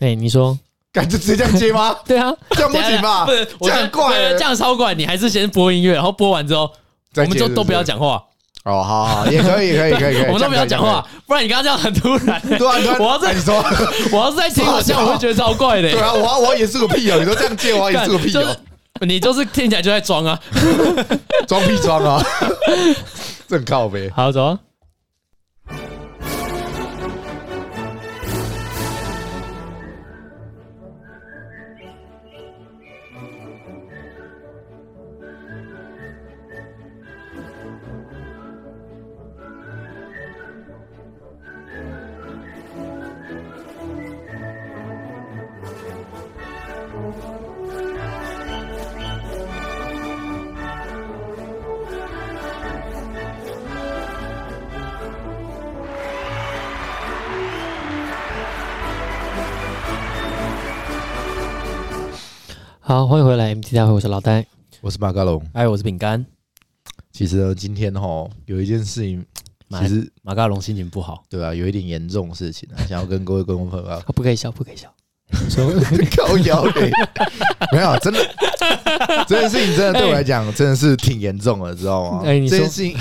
哎，你说，敢就直接这样接吗？对啊，这样不行吧？不是，我这样怪，这样超怪。你还是先播音乐，然后播完之后，我们就都不要讲话。哦，好好，也可以，可以，可以，可以。我们都不要讲话，不然你刚刚这样很突然。对啊，我要在你说，我要是在听我这样，我会觉得超怪的。对啊，我要我要演示个屁哦！你说这样接，我要演示个屁哦！你就是听起来就在装啊，装屁装啊，正靠呗。好，走。好，欢迎回来，MT 大会，我是老戴，我是马卡龙，哎，我是饼干。其实呢，今天哈有一件事情，其实马卡龙心情不好，对啊，有一点严重的事情啊，想要跟各位观众朋友，不可以笑，不可以笑，说 靠腰嘞，没有，真的，这件事情真的对我来讲真的是挺严重的，知道吗？哎，这件事情一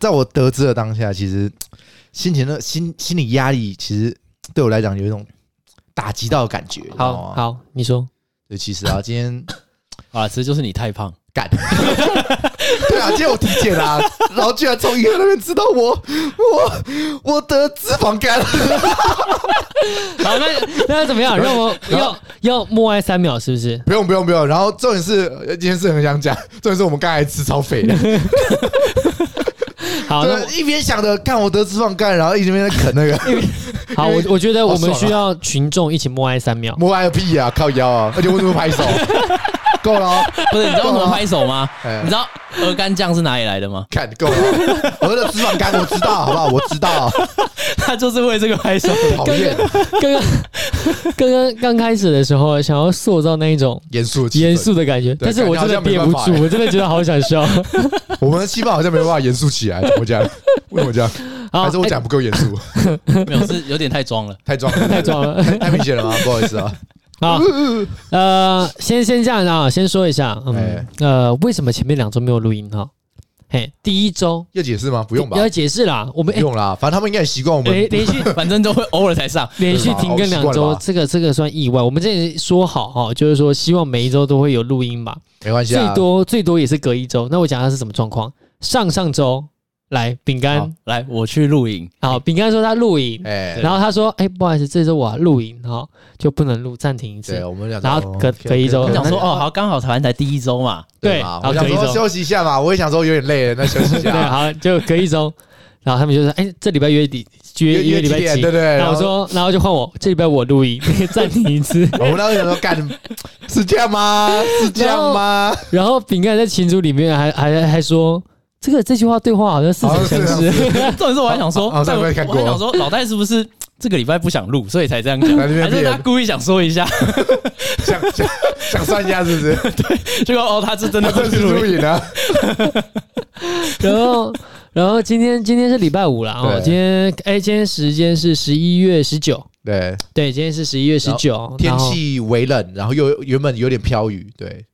在我得知的当下，其实心情的心心理压力，其实对我来讲有一种打击到的感觉。好好，你说。对，其实啊，今天 啊，其实就是你太胖，干。对啊，今天我体检啊，然后居然从医院那边知道我我我得脂肪肝。好，那那怎么样？让我 要要默哀三秒，是不是？不用不用不用。然后重点是，今天是很想讲，重点是我们刚才吃超肥的。好，那一边想着看我得脂肪肝，然后一边在啃那个。好，我我觉得我们需要群众一起默哀三秒。默哀个屁啊，靠腰啊！而且为什么拍手？够了，不是？你知道为什么拍手吗？你知道鹅肝酱是哪里来的吗？看够了，鹅的脂肪肝我知道，好不好？我知道，他就是为这个拍手。讨厌。刚刚刚刚刚开始的时候，想要塑造那一种严肃严肃的感觉，但是我真的憋不住，我真的觉得好想笑。我们的气氛好像没办法严肃起来，怎么讲？为什么这样？还是我讲不够严肃？没有，是有点太装了，太装了，太装了，太明显了吗？不好意思啊。好，呃，先先这样啊，先说一下，嗯，呃，为什么前面两周没有录音哈？嘿，第一周要解释吗？不用吧？要解释啦，我们不用啦，反正他们应该也习惯我们连续，反正都会偶尔才上，连续停更两周，这个这个算意外。我们这里说好哈，就是说希望每一周都会有录音吧，没关系，最多最多也是隔一周。那我讲下是什么状况？上上周。来，饼干，来，我去录影。好，饼干说他录影，哎，然后他说，哎，不好意思，这周我录影，然后就不能录，暂停一次。对，我们俩，然后隔隔一周，想说，哦，好，刚好台湾才第一周嘛，对，我想说休息一下嘛，我也想说有点累了，那休息一下。对，好，就隔一周，然后他们就说，哎，这礼拜月底约约礼拜几？对对。然后我说，然后就换我，这礼拜我录影，暂停一次。我们当时候想说，干，是这样吗？是这样吗？然后饼干在群组里面还还还说。这个这句话对话好像似曾相识。重点是我还想说，我还想说，老戴是不是这个礼拜不想录，所以才这样讲？还是他故意想说一下，想想想算一下，是不是？对，结果哦，他是真的不去录影啊。然后，然后今天今天是礼拜五了哦，今天哎，今天时间是十一月十九。对对，今天是十一月十九，天气微冷，然后又原本有点飘雨，对。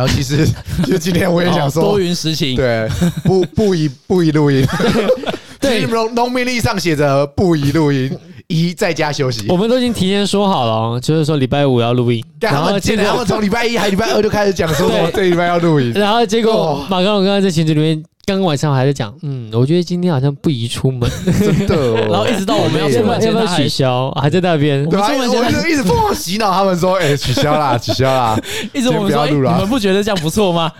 然后其实，就今天我也想说，多云时晴，对，不不宜 不宜录音，对，农农民历上写着不宜录音，宜在家休息。我们都已经提前说好了，就是说礼拜五要录音，然后现在他们从礼拜一还礼拜二就开始讲说，说这礼拜要录音，然后结果马刚我刚刚在群组里面。刚刚晚上还在讲，嗯，我觉得今天好像不宜出门，真的。然后一直到我们要出门，要不要取消？还在那边。对啊，我就一直疯狂洗脑他们说，哎，取消啦，取消啦。一直我们说，你们不觉得这样不错吗？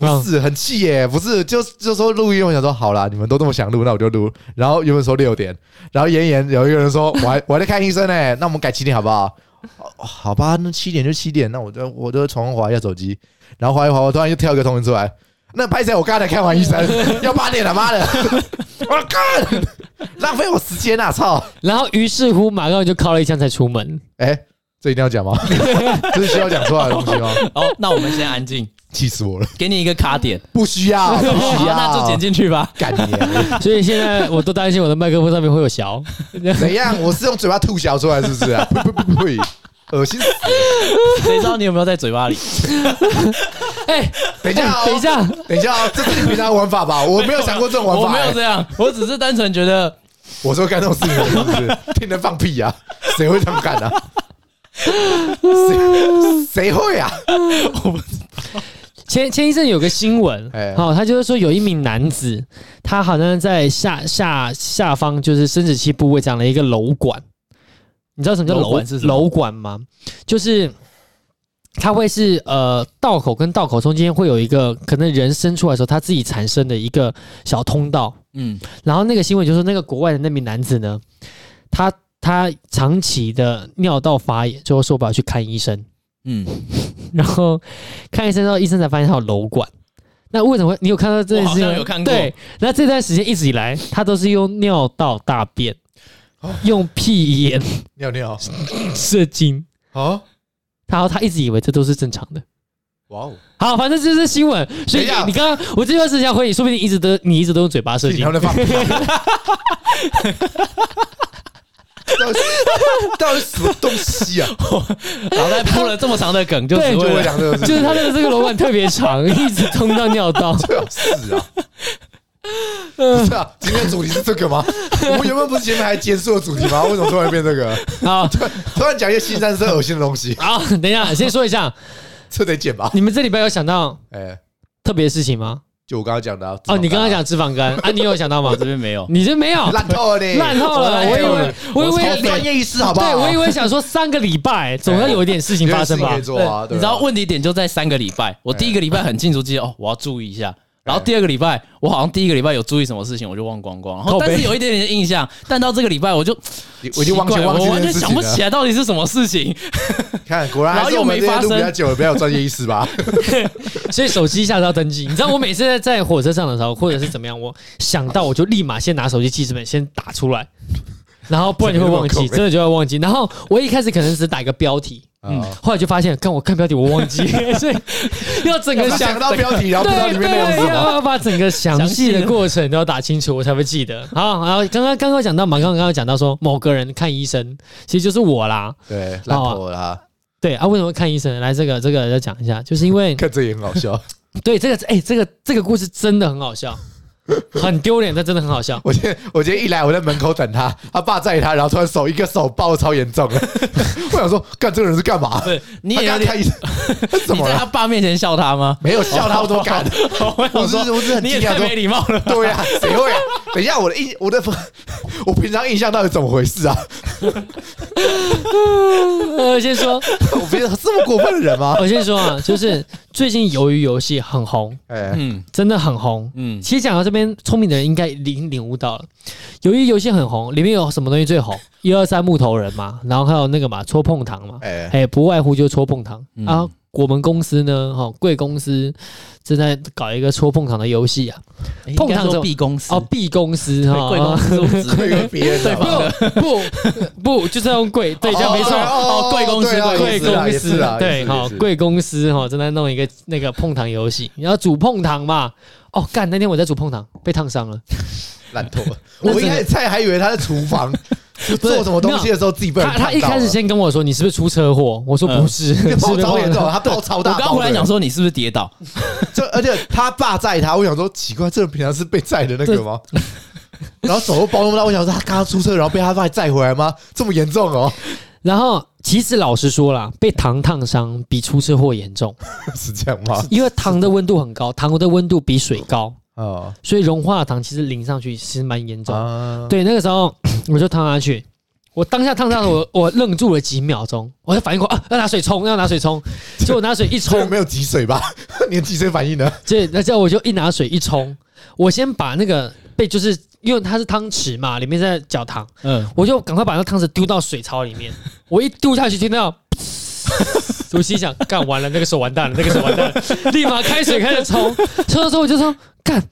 不是很气耶，不是，就就说录音，我想说好啦，你们都这么想录，那我就录。然后原本说六点，然后妍妍有一个人说，我还我还在看医生呢，那我们改七点好不好？好吧，那七点就七点，那我就我就重新滑一下手机，然后滑一滑，我突然就跳一个通知出来。那拍谁？我刚才看完医生，要八点了，妈的！我干，浪费我时间啊！操！然后于是乎，马上就靠了一枪才出门。哎，这一定要讲吗？这是需要讲出来的东西吗？哦，那我们先安静。气死我了！给你一个卡点，不需要，不需要，那就剪进去吧。干你！所以现在我都担心我的麦克风上面会有小。怎样？我是用嘴巴吐小出来，是不是啊？呸呸呸呸！恶心死！谁知道你有没有在嘴巴里？哎，等一下，等一下，等一下，这是你平常玩法吧？我没有想过这种玩法，我没有这样，我只是单纯觉得，我说干这种事情是不是？听人放屁呀？谁会这么干呢？谁谁会啊？我不。前前一阵有个新闻，好，他就是说有一名男子，他好像在下下下方就是生殖器部位长了一个瘘管。你知道什么叫楼管吗？就是它会是呃道口跟道口中间会有一个可能人伸出来的时候他自己产生的一个小通道，嗯，然后那个新闻就是说那个国外的那名男子呢，他他长期的尿道发炎，最后受不了去看医生，嗯，然后看医生之后，医生才发现他有瘘管。那为什么会你有看到这件事情？过。对，那这段时间一直以来，他都是用尿道大便。用屁眼尿尿射精啊！然后他一直以为这都是正常的。哇哦！好，反正这是新闻。所以你刚刚我这段时间回你，说不定一直都你一直都用嘴巴射精。到底到底什么东西啊？脑袋铺了这么长的梗，就只会讲这个，就是他的这个楼管特别长，一直通到尿道。是啊。不是啊，今天主题是这个吗？我们原本不是前面还结束的主题吗？为什么突然变这个？好，突 然突然讲一些新三色、恶心的东西。好，等一下，先说一下，这得剪吧？你们这礼拜有想到哎特别的事情吗？就我刚刚讲的哦，你刚刚讲脂肪肝啊，你有想到吗？我这边没有，你这没有，烂透了，你烂透了。我以为我以为专业意识好不好？对，我以为想说三个礼拜总要有一点事情发生吧？你知道问题点就在三个礼拜。我第一个礼拜很清楚记得哦，我要注意一下。然后第二个礼拜，我好像第一个礼拜有注意什么事情，我就忘光光。然后但是有一点点印象，但到这个礼拜我就我已经忘记忘记，我完全想不起来到底是什么事情。看，果然然后又没发生。比较久了，比较有专业意识吧。所以手机一下子要登记。你知道我每次在在火车上的时候，或者是怎么样，我想到我就立马先拿手机记事本先打出来，然后不然就会忘记，真的就会忘记。然后我一开始可能只打一个标题。嗯，后来就发现，看我看标题我忘记，所以要整个想到标题，然后不知道里面内容是什么，要把整个详细的过程都要打清楚，我才会记得。好，然后刚刚刚刚讲到嘛，刚刚刚刚讲到说某个人看医生，其实就是我啦。对，烂透了。对啊，为什么看医生？来，这个这个要讲一下，就是因为看这也很好笑。对，这个哎，这个这个故事真的很好笑。很丢脸，但真的很好笑。我今天我今天一来，我在门口等他，他爸载他，然后突然手一个手抱超严重了。我想说，干这个人是干嘛？对，你也要看医生？你在他爸面前笑他吗？没有笑他，我都敢。我是我是很你也太没礼貌了。对呀，谁会啊？等一下，我的印我的我平常印象到底怎么回事啊？我先说，我不是这么过分的人吗？我先说啊，就是最近鱿鱼游戏很红，哎，嗯，真的很红，嗯。其实讲到这边，聪明的人应该领领悟到了，由于游戏很红，里面有什么东西最红？一二三木头人嘛，然后还有那个嘛戳碰糖嘛，哎，不外乎就是戳碰糖啊。我们公司呢，哈贵公司正在搞一个戳碰糖的游戏啊。碰糖是 B 公司哦，B 公司哈，贵公司是别的，不不不，就是用贵，对，这样没错哦，贵公司，贵公司，对，好，贵公司哈正在弄一个那个碰糖游戏，你要煮碰糖嘛？哦，干，那天我在煮碰糖，被烫伤了，烂透了。我一开始菜还以为他在厨房。做什么东西的时候自己被他他一开始先跟我说，你是不是出车祸？我说不是，超严重，他爆超大。我刚回来讲说，你是不是跌倒？就而且他爸载他，我想说奇怪，这人平常是被载的那个吗？然后手都包那么大，我想说他刚刚出车，然后被他爸载回来吗？这么严重哦？然后其实老实说啦，被糖烫伤比出车祸严重，是这样吗？因为糖的温度很高，糖的温度比水高。哦，所以融化的糖其实淋上去其实蛮严重。啊、对，那个时候 我就烫下去，我当下烫到 我，我愣住了几秒钟，我就反应过啊，要拿水冲，要拿水冲。结果拿水一冲，没有积水吧？你的积水反应呢？对，那这样我就一拿水一冲，我先把那个被就是因为它是汤匙嘛，里面在搅糖，嗯，我就赶快把那汤匙丢到水槽里面，我一丢下去听到。我心想，干完了，那个手完蛋了，那个手完蛋了，立马开水开始冲，冲的时候我就说，干，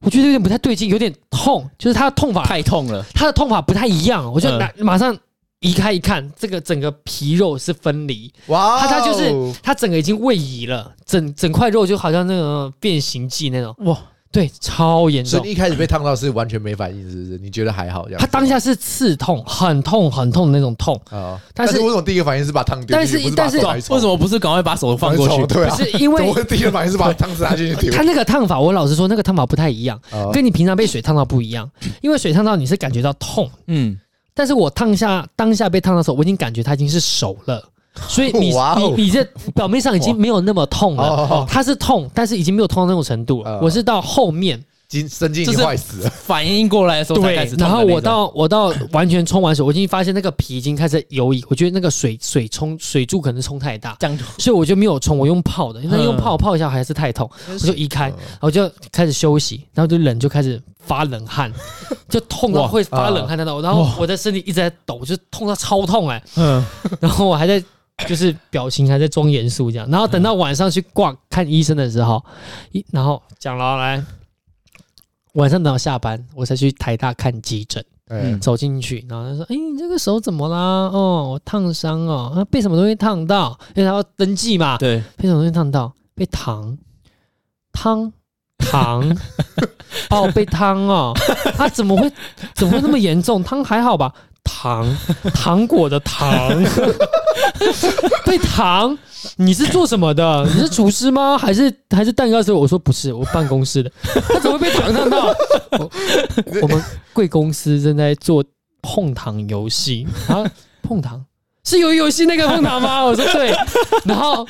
我觉得有点不太对劲，有点痛，就是他的痛法太痛了，他的痛法不太一样，我就拿马上移开一看，这个整个皮肉是分离，哇！它它就是它整个已经位移了，整整块肉就好像那个变形记那种，哇！对，超严重。所以一开始被烫到是完全没反应，是不是？你觉得还好？这样？他当下是刺痛，很痛，很痛的那种痛啊。但是为什么第一个反应是把它烫掉？但是但是为什么不是赶快把手放过去？对啊，是因为 第一个反应是把烫子拿进去。他那个烫法，我老实说，那个烫法不太一样，跟你平常被水烫到不一样。因为水烫到你是感觉到痛，嗯，但是我烫下当下被烫的时候，我已经感觉它已经是熟了。所以你你你这表面上已经没有那么痛了，它是痛，但是已经没有痛到那种程度了。我是到后面。经神经已经坏死了，反应过来的时候才开始痛。然后我到我到完全冲完水，我已经发现那个皮已经开始游移。我觉得那个水水冲水柱可能冲太大，这样所以我就没有冲，我用泡的。那用泡泡一下还是太痛，我就移开，然后就开始休息，然后就冷就开始发冷汗，就痛到会发冷汗那种。然后我的身体一直在抖，就痛到超痛哎。嗯，然后我还在就是表情还在装严肃这样。然后等到晚上去挂看医生的时候，一然后讲了来。晚上等到下班，我才去台大看急诊。嗯，走进去，然后他说：“哎、欸，你这个手怎么啦？哦，我烫伤哦，啊，被什么东西烫到？因为他要登记嘛。对，被什么东西烫到？被糖汤糖 哦，被汤哦。他、啊、怎么会怎么会那么严重？汤还好吧？糖 糖果的糖 被糖。”你是做什么的？你是厨师吗？还是还是蛋糕师？我说不是，我办公室的。他怎么会被糖烫到？我，我们贵公司正在做碰糖游戏啊！碰糖是鱿鱼游戏那个碰糖吗？我说对。然后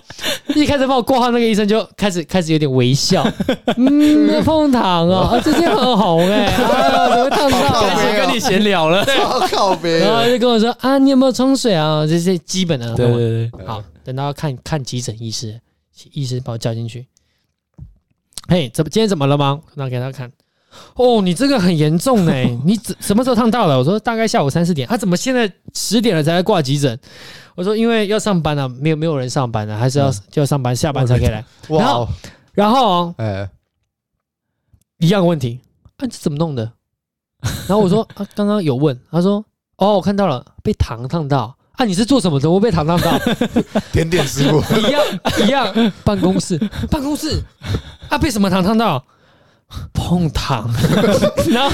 一开始帮我挂号那个医生就开始开始有点微笑。嗯，那碰糖啊，啊，最近很红哎、怎么烫到？开始跟你闲聊了，超靠别。然后就跟我说啊，你有没有冲水啊？这些基本的。对对对，好。等到看看急诊医师，医师把我叫进去。嘿，怎么今天怎么了吗？那给他看。哦，你这个很严重哎，你怎什么时候烫到了？我说大概下午三四点。他、啊、怎么现在十点了才来挂急诊？我说因为要上班了、啊，没有没有人上班了、啊，还是要就要上班，下班才可以来。然后然后哎，一样问题，啊，这怎么弄的？然后我说 啊，刚刚有问，他说哦，我看到了，被糖烫到。啊！你是做什么的？我被糖烫到，甜点师傅一样一样。办公室办公室啊！被什么糖烫到？碰糖。然后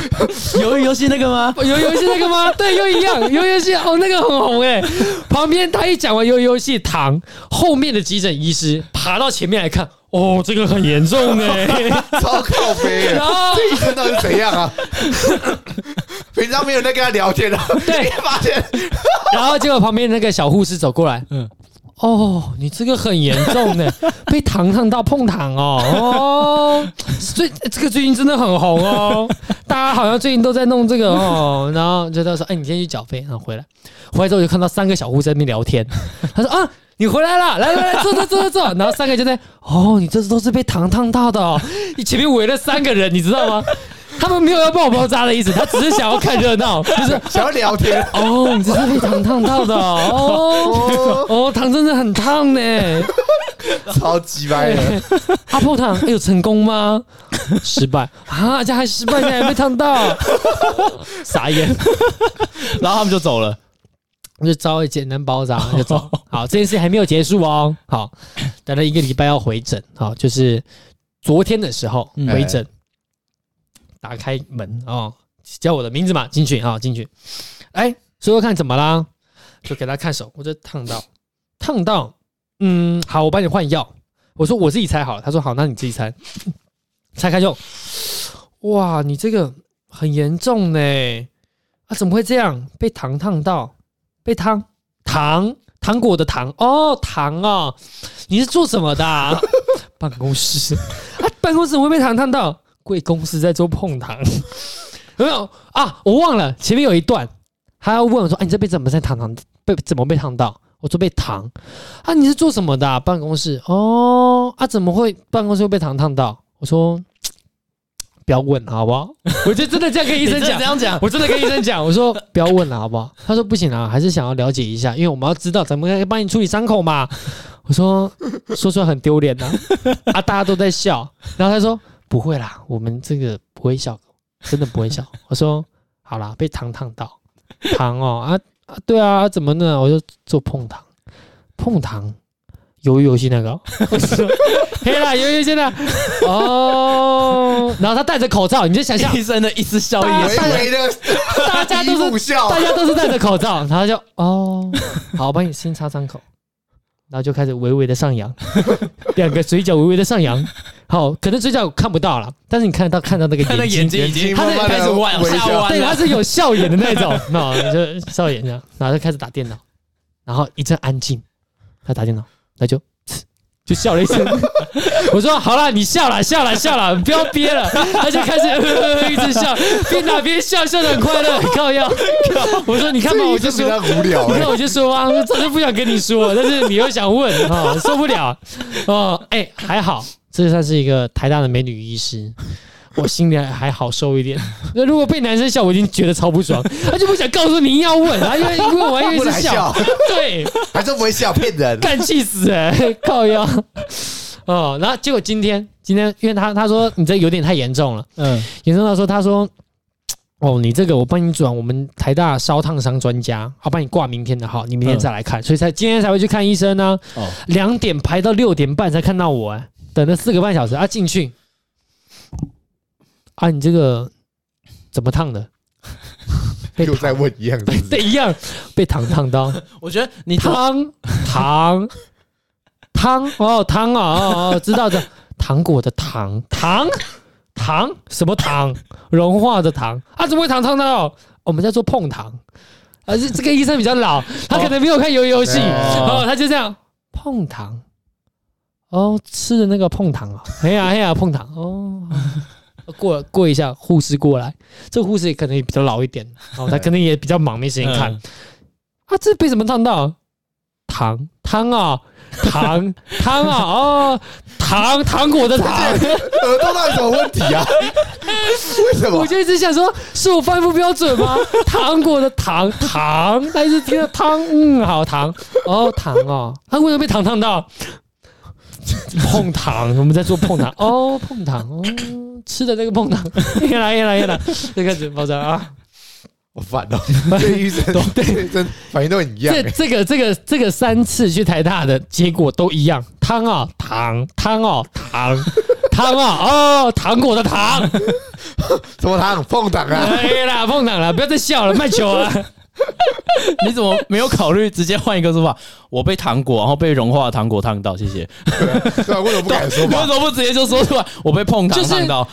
鱿鱼游戏那个吗？鱿鱼游戏那个吗？对，又一样。鱿鱼游戏哦，那个很红哎。旁边他一讲完鱿鱼游戏糖，后面的急诊医师爬到前面来看。哦，这个很严重哎，超靠北。然后这医生到底是怎样啊？平常没有在跟他聊天的，对，发现。然后结果旁边那个小护士走过来，嗯，哦，你这个很严重呢，被糖烫到碰糖哦，哦，最这个最近真的很红哦，大家好像最近都在弄这个哦。然后就他说，哎，你先去缴费，然后回来，回来之后就看到三个小护士在那边聊天，他说啊。你回来了，来来来，坐坐坐坐坐。然后三个就在，哦，你这都是被糖烫到的哦。你前面围了三个人，你知道吗？他们没有要帮我包扎的意思，他只是想要看热闹，就是想要聊天。哦，你这是被糖烫到的哦。哦，糖真的很烫呢，超级白的。阿破糖有成功吗？失败啊，这还失败，你还被烫到，傻眼。然后他们就走了。就稍微简单包扎就走。好，这件事还没有结束哦。好，等了一个礼拜要回诊。好，就是昨天的时候回诊，打开门哦，叫我的名字嘛，进去啊，进去。哎，说说看怎么啦？就给他看手，我就烫到，烫到。嗯，好，我帮你换药。我说我自己拆好了。他说好，那你自己拆。拆开就，哇，你这个很严重呢。啊，怎么会这样？被糖烫到。被糖糖糖果的糖哦，糖哦，你是做什么的？啊？办公室啊，办公室会被糖烫到？贵公司在做碰糖，有没有啊？我忘了前面有一段，他要问我说：“哎，你这辈子怎么在糖糖？被怎么被烫到？”我说：“被糖啊，你是做什么的？”办公室哦，啊，怎么会办公室会被糖烫到？我说。不要问好不好？我就真的这样跟医生讲，这样讲，我真的跟医生讲，我说不要问了好不好？他说不行啊，还是想要了解一下，因为我们要知道怎么样帮你处理伤口嘛。我说说出来很丢脸呐，啊，大家都在笑，然后他说不会啦，我们这个不会笑，真的不会笑。我说好啦，被糖烫到，糖哦啊啊，对啊，怎么呢？我就做碰糖，碰糖，鱿鱼游戏那个，黑啦，鱿鱼游戏那 哦，然后他戴着口罩，你就想象医生的一丝笑意，大家都是大家都是戴着口罩，然后就哦，好，我帮你先擦伤口。然后就开始微微的上扬，两个嘴角微微的上扬。好，可能嘴角看不到了，但是你看得到看到那个 眼睛，眼睛他开始往下弯，对，他是有笑眼的那种，那就笑眼这样，然后就开始打电脑，然后一阵安静，他打电脑，那就。就笑了一声，我说好了，你笑了，笑了，笑了，不要憋了。他就开始呵呵呵一直笑，边打边笑，笑得很快乐，靠腰。我说你看吧，我就说无聊，你看我就说啊，我早就不想跟你说，但是你又想问啊，受不了哦。哎，还好，这算是一个台大的美女医师。我心里还好受一点。那如果被男生笑，我已经觉得超不爽。他就不想告诉你要问啊，因为因为我还以为是笑，对，还真不会笑，骗人，干气死哎、欸，靠腰哦。然后结果今天今天，因为他他说你这有点太严重了，嗯，严重到说他说哦，你这个我帮你转我们台大烧烫伤专家，好帮你挂明天的号，你明天再来看，嗯、所以才今天才会去看医生呢、啊。哦，两点排到六点半才看到我、欸，等了四个半小时啊，进去。啊，你这个怎么烫的？又在问一样是是？对，一样被糖烫到。我觉得你糖糖糖哦，糖啊哦哦，知道的，糖果的糖糖糖什么糖？融化的糖啊？怎么会糖烫到？我们在做碰糖，而、啊、且这个医生比较老，他可能没有看鱿鱼游戏哦，他就这样碰糖哦，吃的那个碰糖啊，哎呀哎呀碰糖哦。过过一下，护士过来，这个护士也可能也比较老一点，哦，他可能也比较忙，没时间看。嗯、啊，这被什么烫到？糖糖啊，糖 糖啊，哦，糖糖果的糖，耳朵到底有什么问题啊？为什么？我就一直想说，是我发音不标准吗？糖果的糖糖，他一直听到糖？嗯，好糖哦，糖哦，他为什么被糖烫到？碰糖，我们在做碰糖哦，碰糖哦，吃的那个碰糖，越来越来越来，就开始爆炸啊！我烦哦，对医生都对医生反应都很一样。这这个这个这个三次去台大的结果都一样，汤啊糖，汤啊糖，汤啊哦糖果的糖，什么糖？椪糖啊！可以啦，椪糖了，不要再笑了，卖球了。你怎么没有考虑直接换一个说法？我被糖果，然后被融化的糖果烫到，谢谢。对啊，为什么不敢说？为什么不直接就说出来？我被碰糖烫到，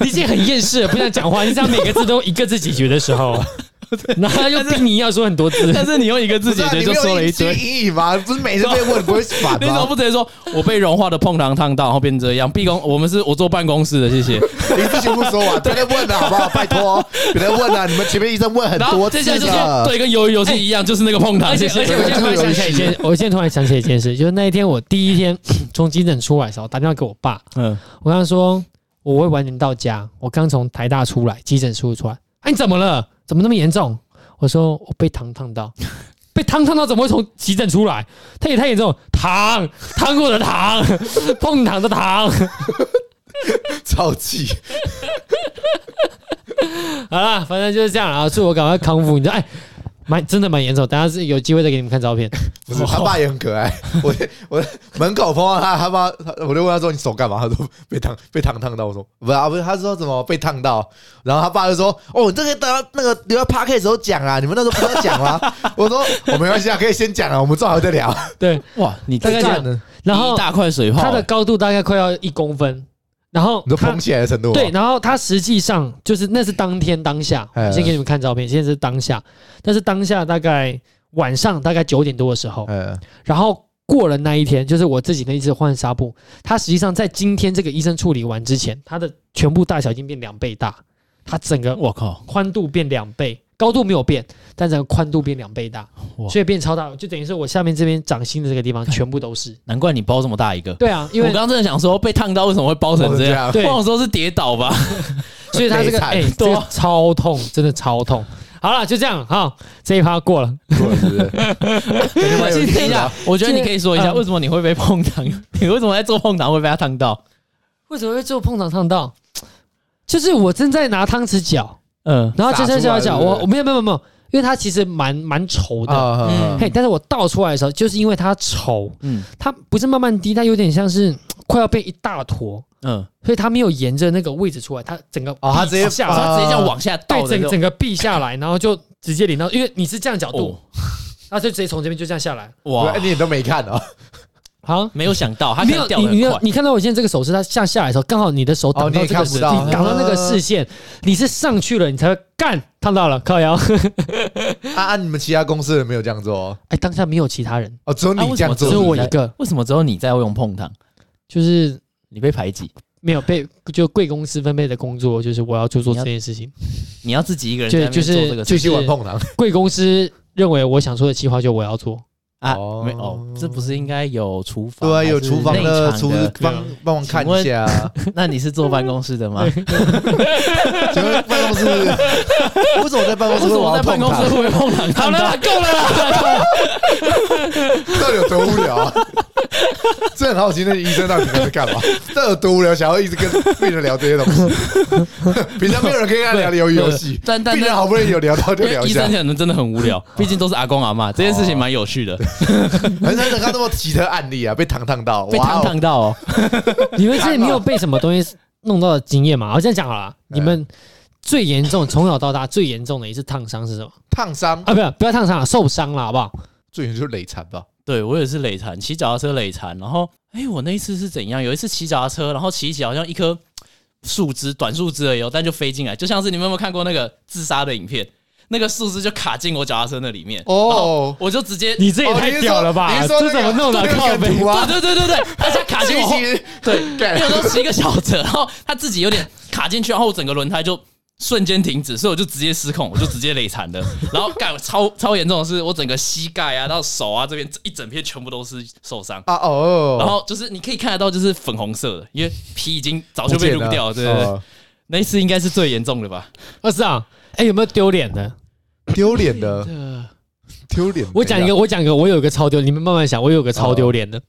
你已经很厌世了，不想讲话。你这样每个字都一个字解决的时候。然后又逼你要说很多字，但是你用一个字解决就说了一堆。隐语吗？不是每次被问不会烦吗？你怎么不直接说我被融化的碰糖烫到，然后变成这样？毕恭，我们是我坐办公室的，谢谢。你之前不说完，别再问了好不好？拜托，别再问了，你们前面医生问很多次了。对，跟鱿鱼游戏一样，就是那个碰糖。而且而且，我现在突然想起来一件，我现在突然想起一件事，就是那一天我第一天从急诊出来的时候，打电话给我爸，嗯，我跟他说我会晚点到家，我刚从台大出来，急诊出出来，哎，你怎么了？怎么那么严重？我说我被糖烫到，被糖烫到怎么会从急诊出来？他也太严重，糖糖果的糖，碰糖的糖，超气。好了，反正就是这样啊，祝我赶快康复。你知道，哎。蛮真的蛮严重，等下是有机会再给你们看照片。不是他爸也很可爱，我我门口碰到他，他爸，我就问他说：“你手干嘛？”他说：“被烫，被烫烫到。”我说：“不是啊，不是。”他说：“怎么被烫到？”然后他爸就说：“哦，这个等那个留在 Podcast 的时候讲啊，你们那时候不要讲吗？” 我说：“我没关系啊，可以先讲啊，我们正好再聊。”对，哇，你大概讲，然后一大块水泡，它的高度大概快要一公分。然后你说膨起来的程度，对，然后他实际上就是那是当天当下，我先给你们看照片，现在是当下，但是当下大概晚上大概九点多的时候，然后过了那一天，就是我自己那一次换纱布，他实际上在今天这个医生处理完之前，他的全部大小已经变两倍大，他整个我靠。宽度变两倍。高度没有变，但整个宽度变两倍大，所以变超大，就等于是我下面这边掌心的这个地方 全部都是。难怪你包这么大一个。对啊，因为我刚刚真的想说被烫到为什么会包成这样？对，我想说是跌倒吧。所以它这个 哎，对，超痛，真的超痛。好了，就这样哈，这一趴过了。过了是不是？等一下，我觉得你可以说一下为什么你会被碰糖？你为什么在做碰糖会被他烫到？为什么会做碰糖烫到？就是我正在拿汤匙搅。嗯，然后就在小小，我我没有没有没有，因为它其实蛮蛮稠的，嗯，嘿，但是我倒出来的时候，就是因为它稠，嗯，它不是慢慢滴，它有点像是快要变一大坨，嗯，所以它没有沿着那个位置出来，它整个哦，它直接下，它直接这样往下倒，对，整整个闭下来，然后就直接淋到，因为你是这样角度，它就直接从这边就这样下来，哇，你也都没看啊。好，没有想到，他没有你，你你看到我现在这个手势，它向下来的时候，刚好你的手挡到这个视，挡到那个视线，你是上去了，你才会干烫到了，靠腰。啊啊！你们其他公司人没有这样做？哎，当下没有其他人哦，只有你这样做，只有我一个。为什么只有你在用碰糖？就是你被排挤，没有被就贵公司分配的工作，就是我要去做这件事情。你要自己一个人就就是继续玩碰糖。贵公司认为我想说的计划，就我要做。啊，没哦，这不是应该有厨房？对啊，有厨房的厨师帮帮忙看一下。那你是坐办公室的吗？请问办公室？为什么在办公室？为什么在办公室会碰烫？好了，够了。到底有多无聊啊？这很好奇，那医生到底在干嘛？这有多无聊，想要一直跟病人聊这些东西。平常没有人可以跟他聊聊游戏，但但病人好不容易有聊到就聊一下。医生可能真的很无聊，毕竟都是阿公阿妈，这件事情蛮有趣的。很少看这么奇特案例啊！被烫烫到，被烫烫到哦！你们之前没有被什么东西弄到的经验吗？我这样讲好了，你们最严重从小到大最严重的一次烫伤是什么？烫伤啊，不要不要烫伤了，受伤了，好不好？最严重就是累残吧？对我也是累残，骑脚踏车累残。然后，哎，我那一次是怎样？有一次骑脚踏车，然后骑一骑，好像一棵树枝，短树枝而已，但就飞进来，就像是你们有没有看过那个自杀的影片？那个树枝就卡进我脚踏车那里面哦，我就直接你这也太屌了吧！这怎么弄的？靠背啊！对对对对对，它卡进去，对，有时候骑一个小车，然后它自己有点卡进去，然后整个轮胎就瞬间停止，所以我就直接失控，我就直接累残了。然后干超超严重的是，我整个膝盖啊到手啊这边一整片全部都是受伤啊哦。然后就是你可以看得到，就是粉红色的，因为皮已经早就被撸掉了，对对对。那一次应该是最严重的吧？二师啊，哎，有没有丢脸的？丢脸的，丢脸。我讲一个，我讲一个，我有一个超丢，你们慢慢想。我有个超丢脸的，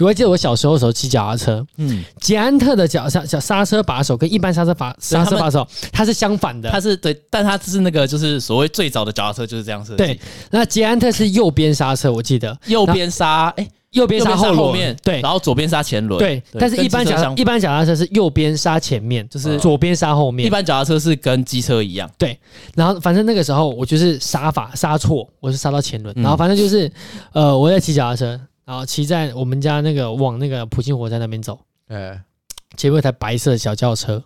我还记得我小时候的时候骑脚踏车，嗯，捷安特的脚刹脚刹车把手跟一般刹车把刹车把手它是相反的，它是对，但它是那个就是所谓最早的脚踏车就是这样设计。对，那捷安特是右边刹车，我记得右边刹，哎。右边刹后后面对，然后左边刹前轮对，但是一般脚一般脚踏车是右边刹前面，就是左边刹后面。一般脚踏车是跟机车一样，对。然后反正那个时候我就是刹法刹错，我是刹到前轮。然后反正就是，呃，我在骑脚踏车，然后骑在我们家那个往那个普兴火车那边走，哎，前面一台白色的小轿车。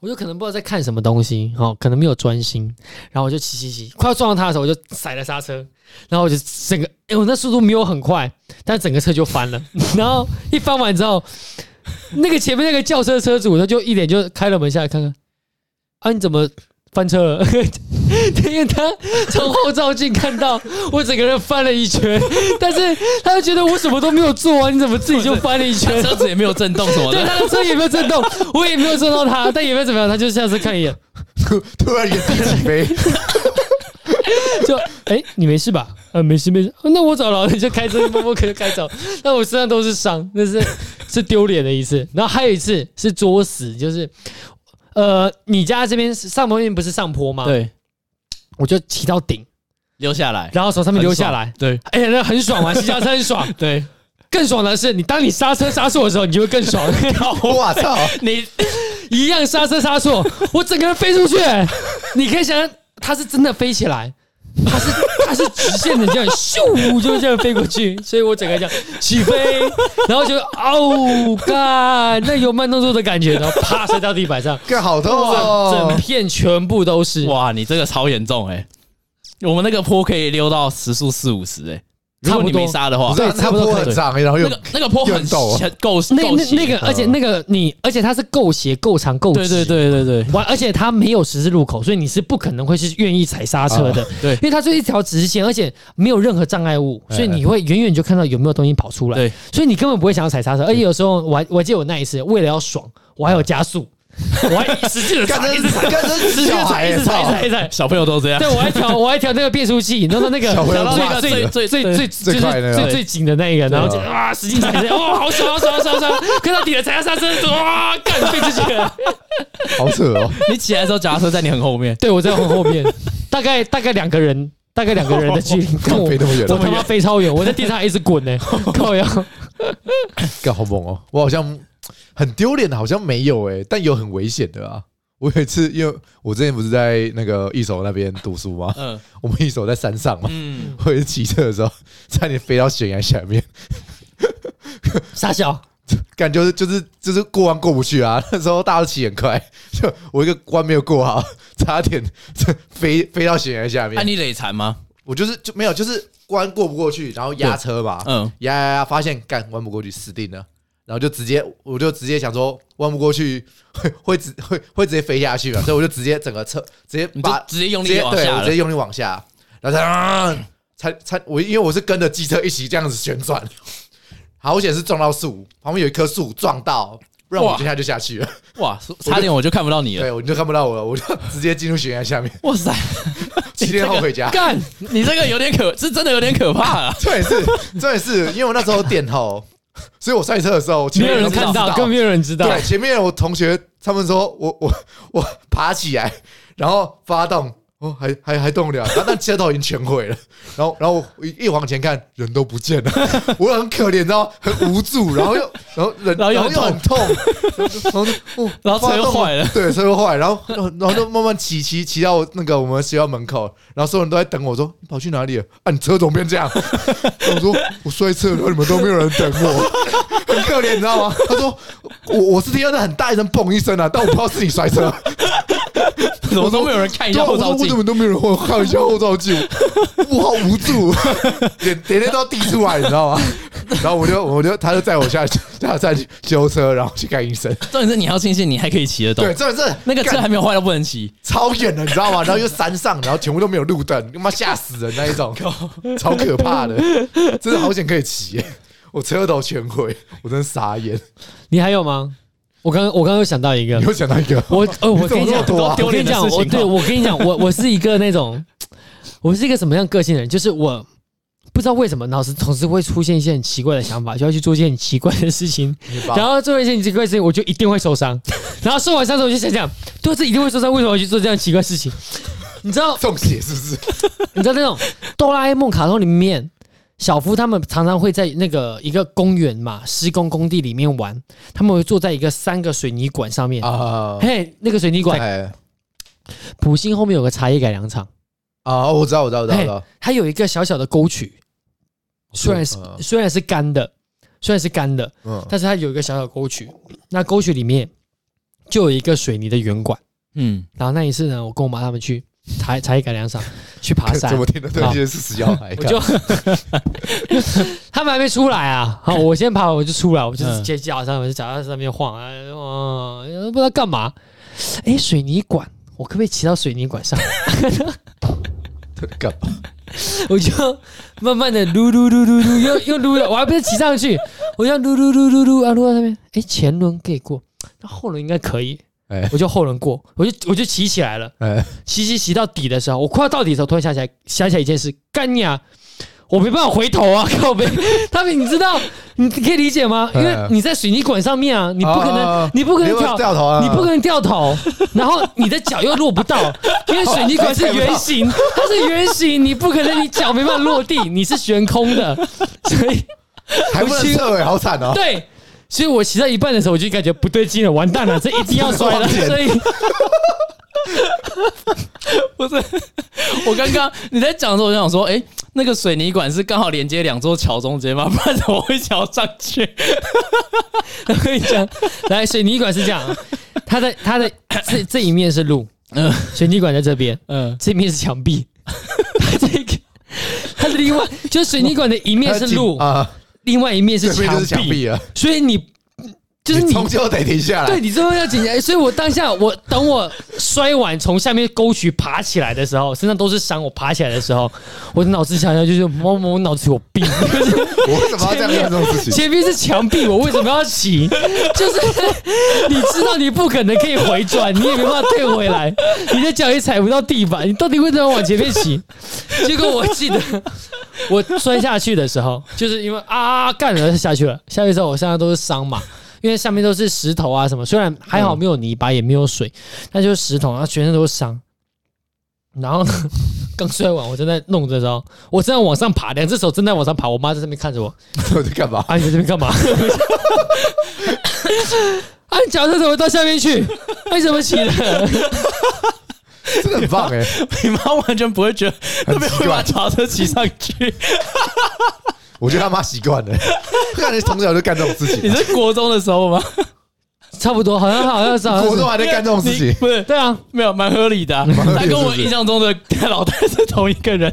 我就可能不知道在看什么东西，哦，可能没有专心，然后我就骑骑骑，快要撞到他的时候，我就踩了刹车，然后我就整个，哎，我那速度没有很快，但整个车就翻了，然后一翻完之后，那个前面那个轿车车主他就一脸就开了门下来看看，啊，你怎么？翻车了，因为他从后照镜看到我整个人翻了一圈，但是他又觉得我什么都没有做啊，你怎么自己就翻了一圈？车子也没有震动什么的，对，他的车也没有震动，我也没有撞到他，但也没有怎么样，他就下次看一眼，突然眼皮起飞，就哎、欸，你没事吧？呃，没事没事，那我走了，你就开车默默可就开走，那我身上都是伤，那是是丢脸的一次，然后还有一次是作死，就是。呃，你家这边上坡面不是上坡吗？对，我就骑到顶，溜下来，然后从上面溜下来。对，哎呀，那很爽啊，骑脚车很爽。对，更爽的是，你当你刹车刹错的时候，你就会更爽。我操，你一样刹车刹错，我整个人飞出去，你可以想象，它是真的飞起来。它是它是直线的这样咻，就这样飞过去，所以我整个这样起飞，然后就哦干，那有慢动作的感觉，然后啪摔到地板上，干好痛哦，整片全部都是，哇，你这个超严重哎，我们那个坡可以溜到时速四五十哎。如果你没刹的话，对，差不多很长，然后又那个那个坡很陡，够那那那个，而且那个你，而且它是够斜、够长、够直，对对对对对，完，而且它没有十字路口，所以你是不可能会是愿意踩刹车的，对，因为它是一条直线，而且没有任何障碍物，所以你会远远就看到有没有东西跑出来，对，所以你根本不会想要踩刹车，而且有时候我还我记得我那一次为了要爽，我还有加速。我还使劲的踩，一直踩，一直小孩一直踩，一直，踩。小朋友都这样。对，我还调，我还调那个变速器，然后那个调到最最最最最最最紧的那一个，然后就啊，使劲踩，哇，好爽，好爽，好爽，好爽！看到底了，踩下刹车，哇，干飞出去了，好扯哦！你起来的时候，脚踏车在你很后面，对我在很后面。大概大概两个人，大概两个人的距离，跟我飞那么远，我他妈飞超远，我在地上一直滚呢，靠呀，干好猛哦！我好像 很丢脸的，好像没有哎，但有很危险的啊。我有一次，因为我之前不是在那个一手那边读书吗？嗯，我们一手在山上嘛，嗯，我骑车的时候 差点飞到悬崖下面，傻笑。感觉就是就是过弯过不去啊！那时候大家都骑很快，就我一个关没有过好，差点飞飞到悬崖下面。那你累残吗？我就是就没有，就是关过不过去，然后压车吧，嗯，压压压，发现干弯不过去，死定了，然后就直接我就直接想说弯不过去会会直会会直接飞下去嘛，所以我就直接整个车直接把直接用力往下，直接用力往下，然后才才才我因为我是跟着机车一起这样子旋转。好险是撞到树，旁边有一棵树撞到，不然我接下来就下去了。哇，差点我就看不到你了。对，我就看不到我了，我就 直接进入悬崖下面。哇塞，七天后回家。干，你这个有点可，是真的有点可怕啊。这也是，这也是，因为我那时候点头，所以我赛车的时候，没有人看到，更没有人知道。对，前面我同学他们说我我我爬起来，然后发动。哦，还还还动了，然后但车头已经全毁了，然后然后我一往前看，人都不见了，我很可怜，然后很无助，然后又然后人然后又很痛，然后哦，然后车又坏了，对，车又坏，然后然后就慢慢骑骑骑到那个我们学校门口，然后所有人都在等我说，你跑去哪里了？啊，你车怎么变这样？我说我摔车，然后你们都没有人等我，很可怜，你知道吗？他说我我是听到那很大一声砰一声啊，但我不知道是你摔车。怎么都没有人看一下后照镜？为什么都没有人看一下后照镜？我好无助，连连连都要滴出来，你知道吗？然后我就我就他就载我下去，下再去修车，然后去看医生。重点是你要庆幸你还可以骑得动。对，重点是那个车还没有坏到不能骑，超远的，你知道吗？然后又山上，然后全部都没有路灯，他妈吓死人那一种，超可怕的，真的好险可以骑，我车头全毁，我真的傻眼。你还有吗？我刚我刚刚又想到一个，又想到一个，我呃，我跟你讲，我跟你讲，我对我跟你讲，我我是一个那种，我是一个什么样个性的人？就是我不知道为什么，脑子总是会出现一些很奇怪的想法，就要去做一些很奇怪的事情，然后做一些很奇怪的事情，我就一定会受伤。然后受完伤之后，我就想想，对，这一定会受伤，为什么要去做这样奇怪的事情？你知道 中邪是不是？你知道那种哆啦 A 梦卡通里面。小夫他们常常会在那个一个公园嘛，施工工地里面玩。他们会坐在一个三个水泥管上面啊，嘿，那个水泥管。普兴后面有个茶叶改良厂啊，我知道，我知道，我知道。它有一个小小的沟渠，虽然是虽然是干的，虽然是干的，嗯，但是它有一个小小沟渠。那沟渠里面就有一个水泥的圆管，嗯。然后那一次呢，我跟我妈他们去。茶茶叶改良上去爬山，怎么听的这些是死小孩。我就 他们还没出来啊，好，我先爬，我就出来，我就直接脚上，我就脚在上面晃啊，哦，不知道干嘛。哎，水泥管，我可不可以骑到水泥管上？干嘛？我就慢慢的撸撸撸撸撸，又又撸了，我还不是骑上去，我要撸撸撸撸撸啊，撸到那边。哎，前轮可以过，那后轮应该可以。我就后轮过，我就我就骑起来了。骑骑骑到底的时候，我快要到底的时候，突然想起来，想起来一件事，干你啊！我没办法回头啊，靠背。他们你知道，你可以理解吗？因为你在水泥管上面啊，你不可能，你不可能跳掉头啊，你不可能掉头。然后你的脚又落不到，因为水泥管是圆形，它是圆形，你不可能，你脚没办法落地，你是悬空的，所以还不能撤，好惨哦。对。所以我骑到一半的时候，我就感觉不对劲了，完蛋了，这一定要摔了。所以，不是我刚刚你在讲的时候，我就想说，哎，那个水泥管是刚好连接两座桥中间吗？不然怎么会桥上去？我跟你讲，来，水泥管是这样，它的它的这这一面是路，嗯，水泥管在这边，嗯，这面是墙壁，这个它的另外就是水泥管的一面是路啊。另外一面是墙壁，壁所以你就是你终究得停下来。对，你最后要停下来。所以我当下，我等我摔完从下面沟渠爬起来的时候，身上都是伤。我爬起来的时候，我的脑子想想就是，我我脑子有病。我为什么要这样干这种事情？前面是墙壁，我为什么要骑？就是你知道你不可能可以回转，你也没办法退回来，你的脚也踩不到地板，你到底为什么往前面骑？结果我记得。我摔下去的时候，就是因为啊干了下去了。下去之后，我身上都是伤嘛，因为下面都是石头啊什么。虽然还好没有泥巴，也没有水，但就是石头，然后全身都是伤。然后呢，刚摔完，我正在弄的时候，我正在往上爬，两只手正在往上爬，我妈在上面看着我，我在干嘛？啊，你在这边干嘛？啊，你脚怎么到下面去？为什么起的？真的很棒哎！你妈完全不会觉得特别会把脚车骑上去。我觉得他妈习惯了，看你从小就干这种事情。你是国中的时候吗？差不多，好像好像是国中还在干这种事情。不是，对啊，没有，蛮合理的。他跟我印象中的老大是同一个人。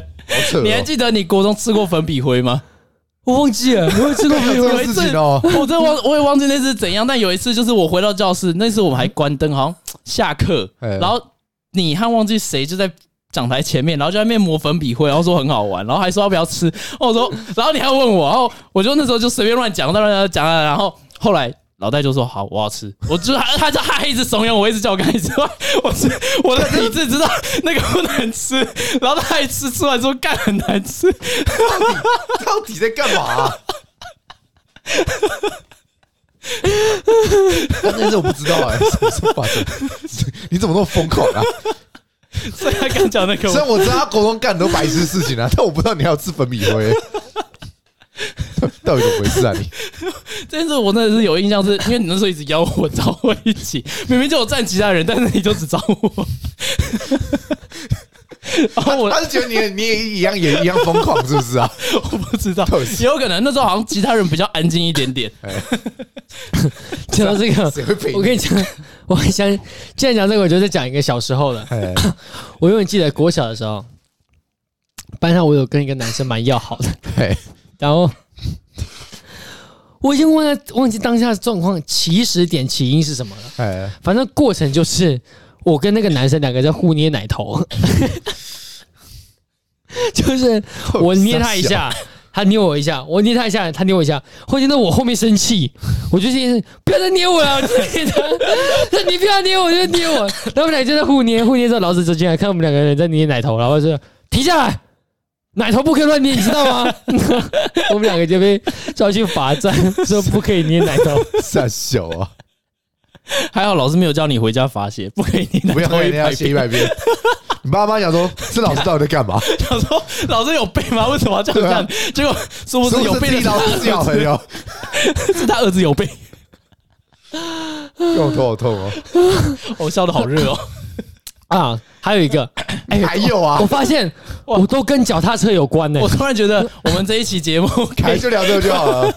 你还记得你国中吃过粉笔灰吗？我忘记了，我也吃过粉笔灰。事情哦，我真忘，我也忘记那是怎样。但有一次，就是我回到教室，那次我们还关灯，好像下课，然后你还忘记谁就在。讲台前面，然后就在那边磨粉笔灰，然后说很好玩，然后还说要不要吃。我说，然后你还问我，然后我就那时候就随便乱讲，乱乱讲啊。然后后来老戴就说好，我要吃。我就他他就还一直怂恿我，一直叫我赶紧吃。我是我的理智知道那个不能吃，然后他还吃，吃完说干很难吃。到底到底在干嘛、啊？关键是我不知道哎、欸，什么发生？你怎么那么疯狂啊？所以他刚讲那个，虽然我知道他国中干很多白痴事情啊，但我不知道你还要吃粉笔灰，到底怎么回事啊？你 这件事我真的是有印象，是因为你那时候一直邀我找我一起，明明就有站其他人，但是你就只找我。然后我他是觉得你你也一样也一样疯狂，是不是啊？我不知道，也有可能那时候好像其他人比较安静一点点。讲到这个，我跟你讲，我很想既然讲这个，我就再讲一个小时候的。我永远记得国小的时候，班上我有跟一个男生蛮要好的。然后我已经忘了忘记当下的状况起始点起因是什么了。反正过程就是我跟那个男生两个在互捏奶头，就是我捏他一下。他捏我一下，我捏他一下，他捏我一下，会捏到我后面生气，我就先不要再捏我了，我真的，你不要捏我，就捏我，然后我们俩就在互捏，互捏之后老师走进来看我们两个人在捏奶头，然后就停下来，奶头不可以乱捏，你知道吗？我们两个就被叫去罚站，说不可以捏奶头，傻小啊，还好老师没有叫你回家罚写，不可以捏奶头，不要捏，要写一百遍。你爸妈想说，这老师到底在干嘛？想说老师有病吗？为什么要这样干？结果是不是有病的老师小朋友，是他儿子有病。让我头好痛哦！我笑的好热哦！啊，还有一个，哎，还有啊！我发现我都跟脚踏车有关呢。我突然觉得我们这一期节目，哎，就聊这个就好了，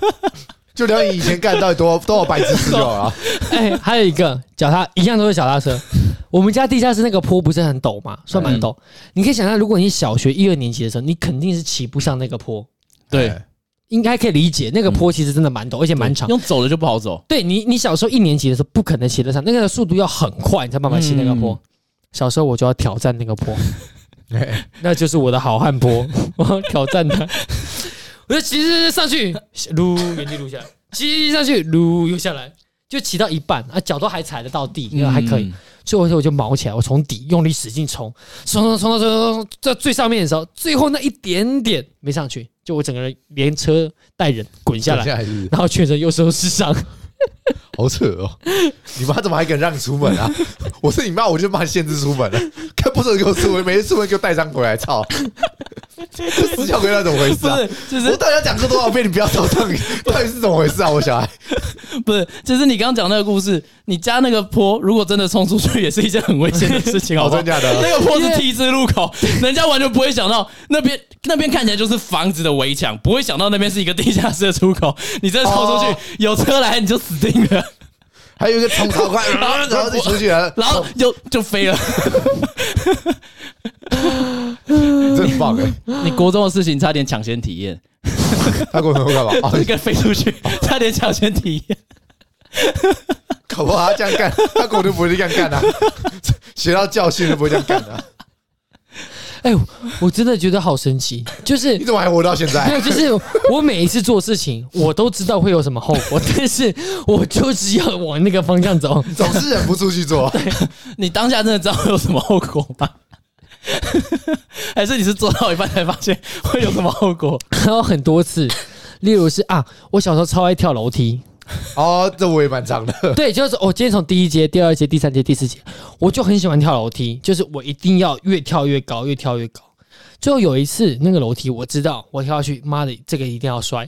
就聊你以前干到底多 多少白痴事就好了。哎，还有一个脚踏，一样都是脚踏车。我们家地下室那个坡不是很陡嘛？算蛮陡。你可以想象，如果你小学一二年级的时候，你肯定是骑不上那个坡。对，应该可以理解，那个坡其实真的蛮陡，而且蛮长。用走的就不好走。对你，你小时候一年级的时候不可能骑得上，那个速度要很快，你才慢慢骑那个坡。小时候我就要挑战那个坡，那就是我的好汉坡，我要挑战它。我就骑着上去，撸原地撸下来，骑上去，撸又下来，就骑到一半啊，脚都还踩得到地，还可以。最后我就毛起来，我从底用力使劲冲，冲冲冲冲冲，在最上面的时候，最后那一点点没上去，就我整个人连车带人滚下来，然后全身又受湿伤。好扯哦！你妈怎么还敢让你出门啊？我是你妈，我就把你限制出门了。看不准给我出门，每次出门给我带伤回来，操！死小鬼，那怎么回事啊？就是我到底要讲过多少遍？你不要找上你，到底是怎么回事啊？我小孩 不是，就是你刚刚讲那个故事，你家那个坡如果真的冲出去，也是一件很危险的事情，好不好？真的假的？那个坡是 T 字路口，人家完全不会想到那边那边看起来就是房子的围墙，不会想到那边是一个地下室的出口。你真的冲出去，有车来你就死定了。还有一个冲超快，然后然后就出去了，然后就就飞了。真棒哎！你国中的事情差点抢先体验。他国中干嘛？一个飞出去，差点抢先体验。搞不好他这样干，他国中不会这样干的。学到教训都不会这样干的。哎，我真的觉得好神奇，就是 你怎么还活到现在？没有，就是我每一次做事情，我都知道会有什么后果，但是我就是要往那个方向走，总是忍不住去做。你当下真的知道会有什么后果吗？还是你是做到一半才发现会有什么后果？还有很多次，例如是啊，我小时候超爱跳楼梯，哦，这我也蛮长的。对，就是我今天从第一阶、第二阶、第三阶、第四阶，我就很喜欢跳楼梯，就是我一定要越跳越高，越跳越高。最后有一次，那个楼梯我知道，我跳下去，妈的，这个一定要摔。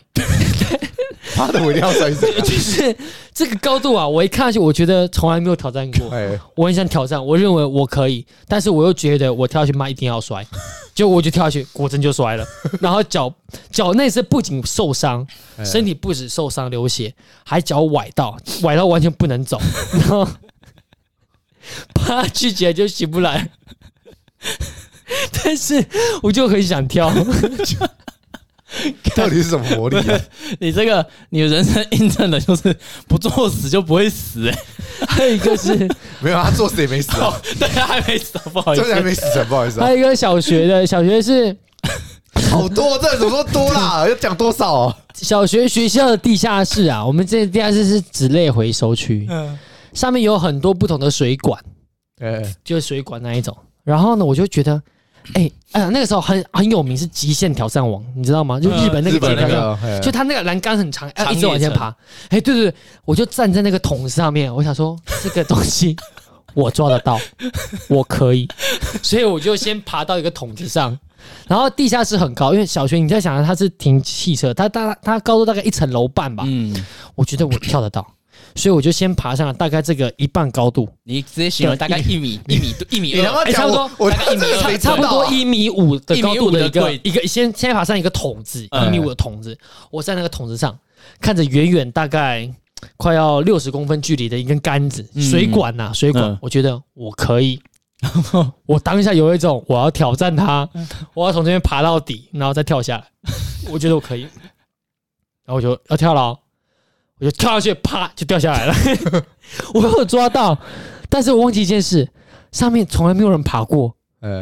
妈的，我一定要摔死！就是这个高度啊，我一看下去，我觉得从来没有挑战过。哎，我很想挑战，我认为我可以，但是我又觉得我跳下去，妈一定要摔。就我就跳下去，果真就摔了。然后脚脚那次不仅受伤，身体不止受伤流血，还脚崴到，崴到完全不能走。然后爬下去起来就起不来。但是我就很想跳。到底是什么魔力啊？你这个，你的人生印证的就是不作死就不会死哎。还有一个是没有，他作死也没死 哦。对，他还没死，不好意思，还没死成，不好意思。还有一个小学的，小学是好多，这怎么说多啦？要讲多少哦？小学学校的地下室啊，我们这地下室是纸类回收区，嗯，上面有很多不同的水管，呃，就是水管那一种。然后呢，我就觉得。哎、欸，哎呀，那个时候很很有名是极限挑战王，你知道吗？就日本那个极限挑战，就他那个栏杆很长，要一直往前爬。哎，对对对，我就站在那个桶上面，我想说这个东西 我抓得到，我可以，所以我就先爬到一个桶子上，然后地下室很高，因为小学你在想它是停汽车，它大它高度大概一层楼半吧，嗯，我觉得我跳得到。所以我就先爬上了大概这个一半高度，你直接形容大概一米。一米 一米二，差不多，我大概一米二，差不多一米五的高度的一个一个先先爬上一个桶子，一米五的桶子，我在那个桶子上看着远远大概快要六十公分距离的一根杆子，水管呐水管，我觉得我可以，我当下有一种我要挑战它，我要从这边爬到底，然后再跳下来，我觉得我可以，然后我就要跳了。我就跳下去，啪就掉下来了。我没有抓到，但是我忘记一件事，上面从来没有人爬过，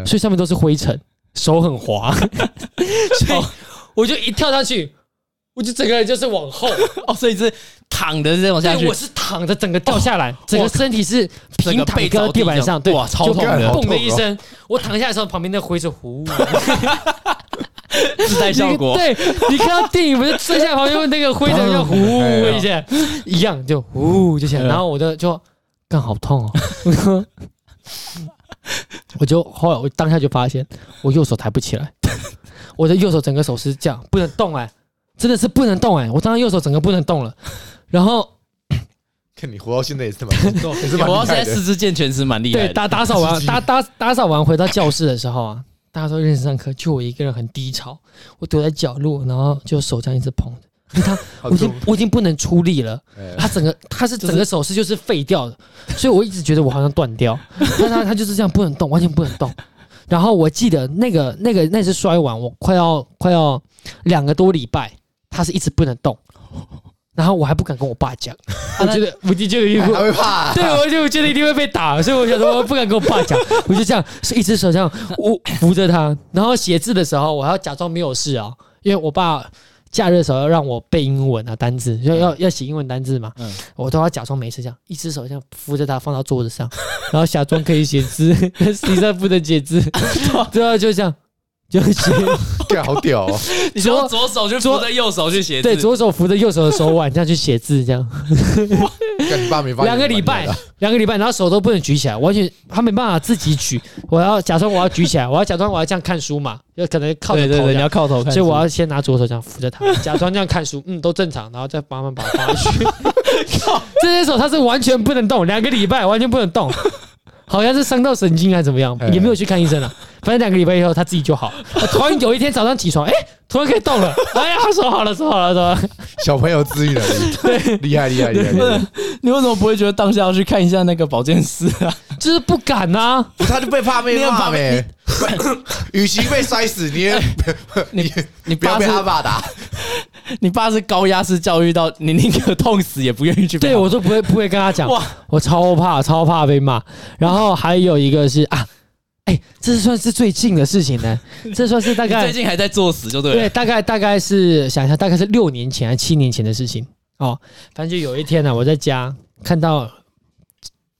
所以上面都是灰尘，手很滑，所以我就一跳上去，我就整个人就是往后 哦，所以是躺的这种下去。我是躺着整个掉下来，整个身体是平躺在地板上，对，哇，超痛的，嘣的一声，我躺下来的时候，旁边那灰尘呼。自带效果，对，你看到电影不是摔下来旁边那个灰尘就呼 一下，一样就呼就起来，然后我就就刚好痛哦，我就后来我当下就发现我右手抬不起来，我的右手整个手是这样不能动哎，真的是不能动哎，我当时右手整个不能动了，然后 看你活到现在也是蛮，也是蛮，活到现在四肢健全是蛮厉害，对，打打扫完打打打扫完回到教室的时候啊。大家都认真上课，就我一个人很低潮，我躲在角落，然后就手这样一直捧着。他，我已经我已经不能出力了，他整个他是整个手势就是废掉的，所以我一直觉得我好像断掉。但他他就是这样不能动，完全不能动。然后我记得那个那个那次摔完，我快要快要两个多礼拜，他是一直不能动。然后我还不敢跟我爸讲，我觉得我就觉得一定会怕，对，我就觉得一定会被打，所以我想说我不敢跟我爸讲，我就这样是一只手这样我扶着他，然后写字的时候我还要假装没有事啊，因为我爸假日的时候要让我背英文啊单字，要要要写英文单字嘛，我都要假装没事这样，一只手这样扶着他放到桌子上，然后假装可以写字，实际上不能写字，对啊，就这样。就写，好屌哦！你说左手就扶着右手去写字，对，左手扶着右手的手腕这样去写字，这样。你爸没发现？两个礼拜，两个礼拜，然后手都不能举起来，完全他没办法自己举。我要假装我要举起来，我要假装我要这样看书嘛，就可能靠着头，对对对，你要靠头看，所以我要先拿左手这样扶着他，假装这样看书，嗯，都正常，然后再慢慢把它放回去。靠，这些手他是完全不能动，两个礼拜完全不能动。好像是伤到神经还是怎么样，也没有去看医生啊。反正两个礼拜以后他自己就好。突然有一天早上起床，哎，突然可以动了。哎呀，说好了，说好了，说好了。小朋友自愈能力，对，厉害，厉害，厉害。你为什么不会觉得当下要去看一下那个保健师啊？就是不敢呐，他就被怕被骂呗。与其被摔死，你你你不要被他爸打。你爸是高压式教育到你宁可痛死也不愿意去。对，我都不会不会跟他讲。哇，我超怕超怕被骂。然后还有一个是啊，哎，这算是最近的事情呢。这算是大概最近还在作死就对了。对，大概大概是想一下，大概是六年前还是七年前的事情哦。反正就有一天呢，我在家看到，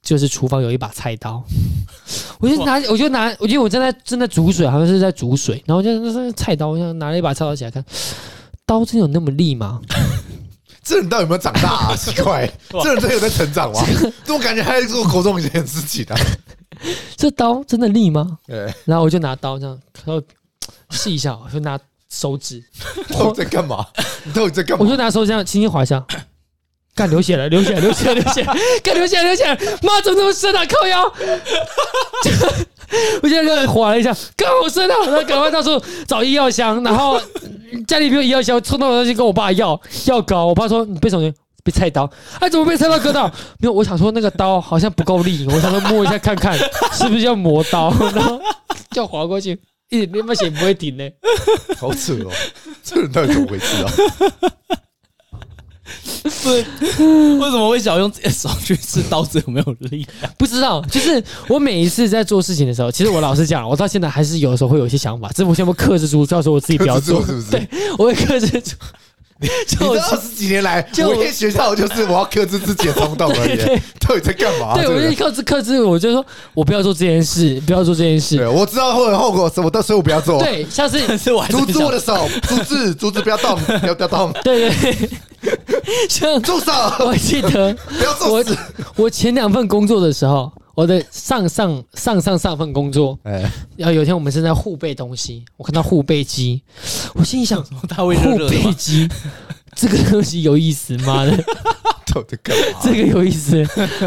就是厨房有一把菜刀，我就拿，我就拿，我觉得我正在正在煮水，好像是在煮水，然后我就那菜刀，我就拿了一把菜刀起来看。刀真有那么利吗？这人到底有没有长大啊？奇怪，这人真的有在成长吗？怎么感觉还在做国中一件事情呢？这刀真的利吗？对。然后我就拿刀这样，然后试一下，我就拿手指。我在干嘛？你到底在干嘛？我就拿手指这样轻轻划一下。干流血了，流血了，流血了，流血了，干流血了，流血了！妈，怎么这么深啊？靠腰！我现在就划了一下，刚好深啊！然后赶快到处找医药箱，然后 家里没有医药箱，冲到我那去跟我爸要药膏。我爸说：“你被什么？被菜刀？哎，怎么被菜刀割到？没有，我想说那个刀好像不够力，我想说摸一下看看是不是要磨刀，然后就划过去，一点点血不会停呢。好扯哦，这人到底怎么回事啊？对，为什么会想用自己的手去试刀子？有没有力？不知道。就是我每一次在做事情的时候，其实我老实讲，我到现在还是有的时候会有一些想法，只是我先不克制住，到时候我自己不要做，是不是？对，我会克制住。你这二十几年来，我一学校就是我要克制自己的冲动而已。到底在干嘛？对，我就克制克制，我就说我不要做这件事，不要做这件事。对，我知道会有后果，我到时候我不要做。对，下次 阻止我的手，阻止，阻止，不要动，不要不要动。对对，像住手！我记得不要做事。我前两份工作的时候，我的上上上上上份工作，哎，然后有一天我们正在互背东西，我看到互背机，我心里想，护贝机。这个东西有意思，妈的！到底干嘛？这个有意思，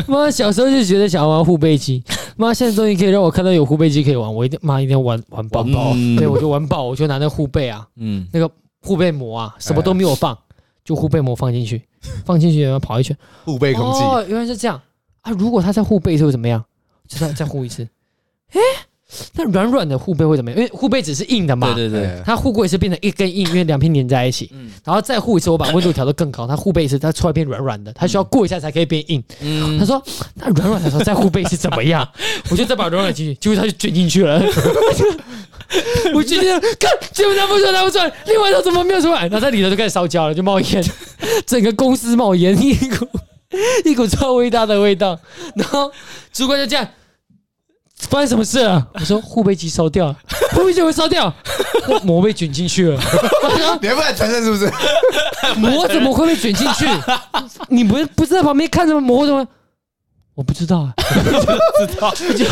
妈！小时候就觉得想要玩护背机，妈！现在终于可以让我看到有护背机可以玩，我一定妈一定要玩玩爆！嗯、对，我就玩爆，我就拿那护背啊，嗯，那个护背膜啊，什么都没有放，就护背膜放进去，放进去然后跑一圈，护背空气。哦，原来是这样啊！如果他在护背时会怎么样？就再再护一次，诶那软软的护背会怎么样？因为护背只是硬的嘛，对对对，它护过一次变成一根硬，因为两片粘在一起，嗯，然后再护一次，我把温度调得更高，它护背一次，它出来变软软的，它需要过一下才可以变硬。嗯，他说那软软的时候再护背是怎么样？我就再把软软进去，结果它就卷进去了。我觉得看基本上不出来，不出来，另外一头怎么没有出来？然后在里头就开始烧焦了，就冒烟，整个公司冒烟，一股 一股超伟大的味道。然后主管就这样。发生什么事了？我说护背机烧掉了，护背机会烧掉，膜被卷进去了。你还不敢承认是不是？膜怎么会被卷进去？你不是不是在旁边看着膜怎么？我不知道啊，不知道，就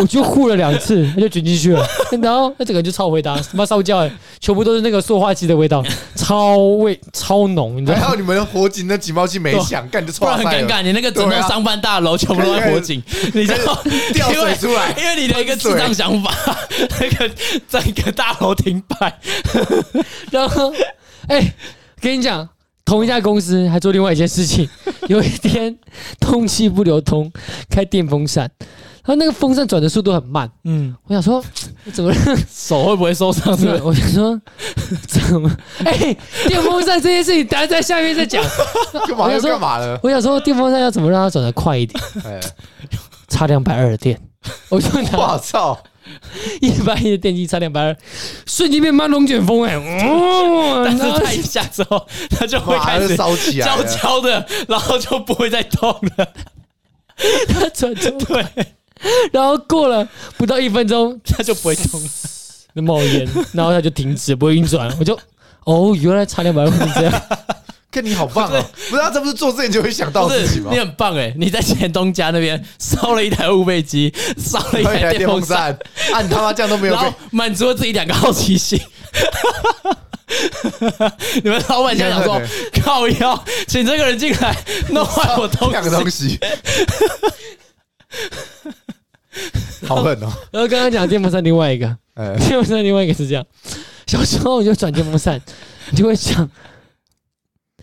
我就护了两次，他就卷进去了，然后那整个就超回答，什么烧焦哎，全部都是那个塑化剂的味道，超味超浓，你知道？还好你们的火警那警报器没响，干就超很尴尬。你那个整个商办大楼全部都在火警，你知道掉水出来，因为你的一个智障想法，那个整个大楼停摆，然后哎，跟你讲。同一家公司还做另外一件事情。有一天，空气不流通，开电风扇，然后那个风扇转的速度很慢。嗯，我想说，怎么手会不会受伤？是我想说，怎么？哎、欸，电风扇这件事情，等下在下面再讲。干嘛要干嘛了？我想说，电风扇要怎么让它转得快一点？哎，插两百二的电。我就拿我操！一百一的电机差两百二，瞬间变慢龙卷风哎！哦，但是它一下之后，它就会开始烧起来，焦焦的，然后就不会再动了。它转就对，然后过了不到一分钟，它就不会动了，那 冒烟，然后它就停止，不会运转。我就哦，原来差两百二是这样。跟你好棒哦！不是他这不是做这件就会想到自己吗？你很棒哎！你在前东家那边烧了一台护贝机，烧了一台电风扇，按他妈这样都没有被满足了自己两个好奇心。你们老板想想说，靠腰，请这个人进来弄坏我东两个东西，好狠哦！然后刚刚讲电风扇另外一个，电风扇另外一个是这样：小时候我就转电风扇，你就会想。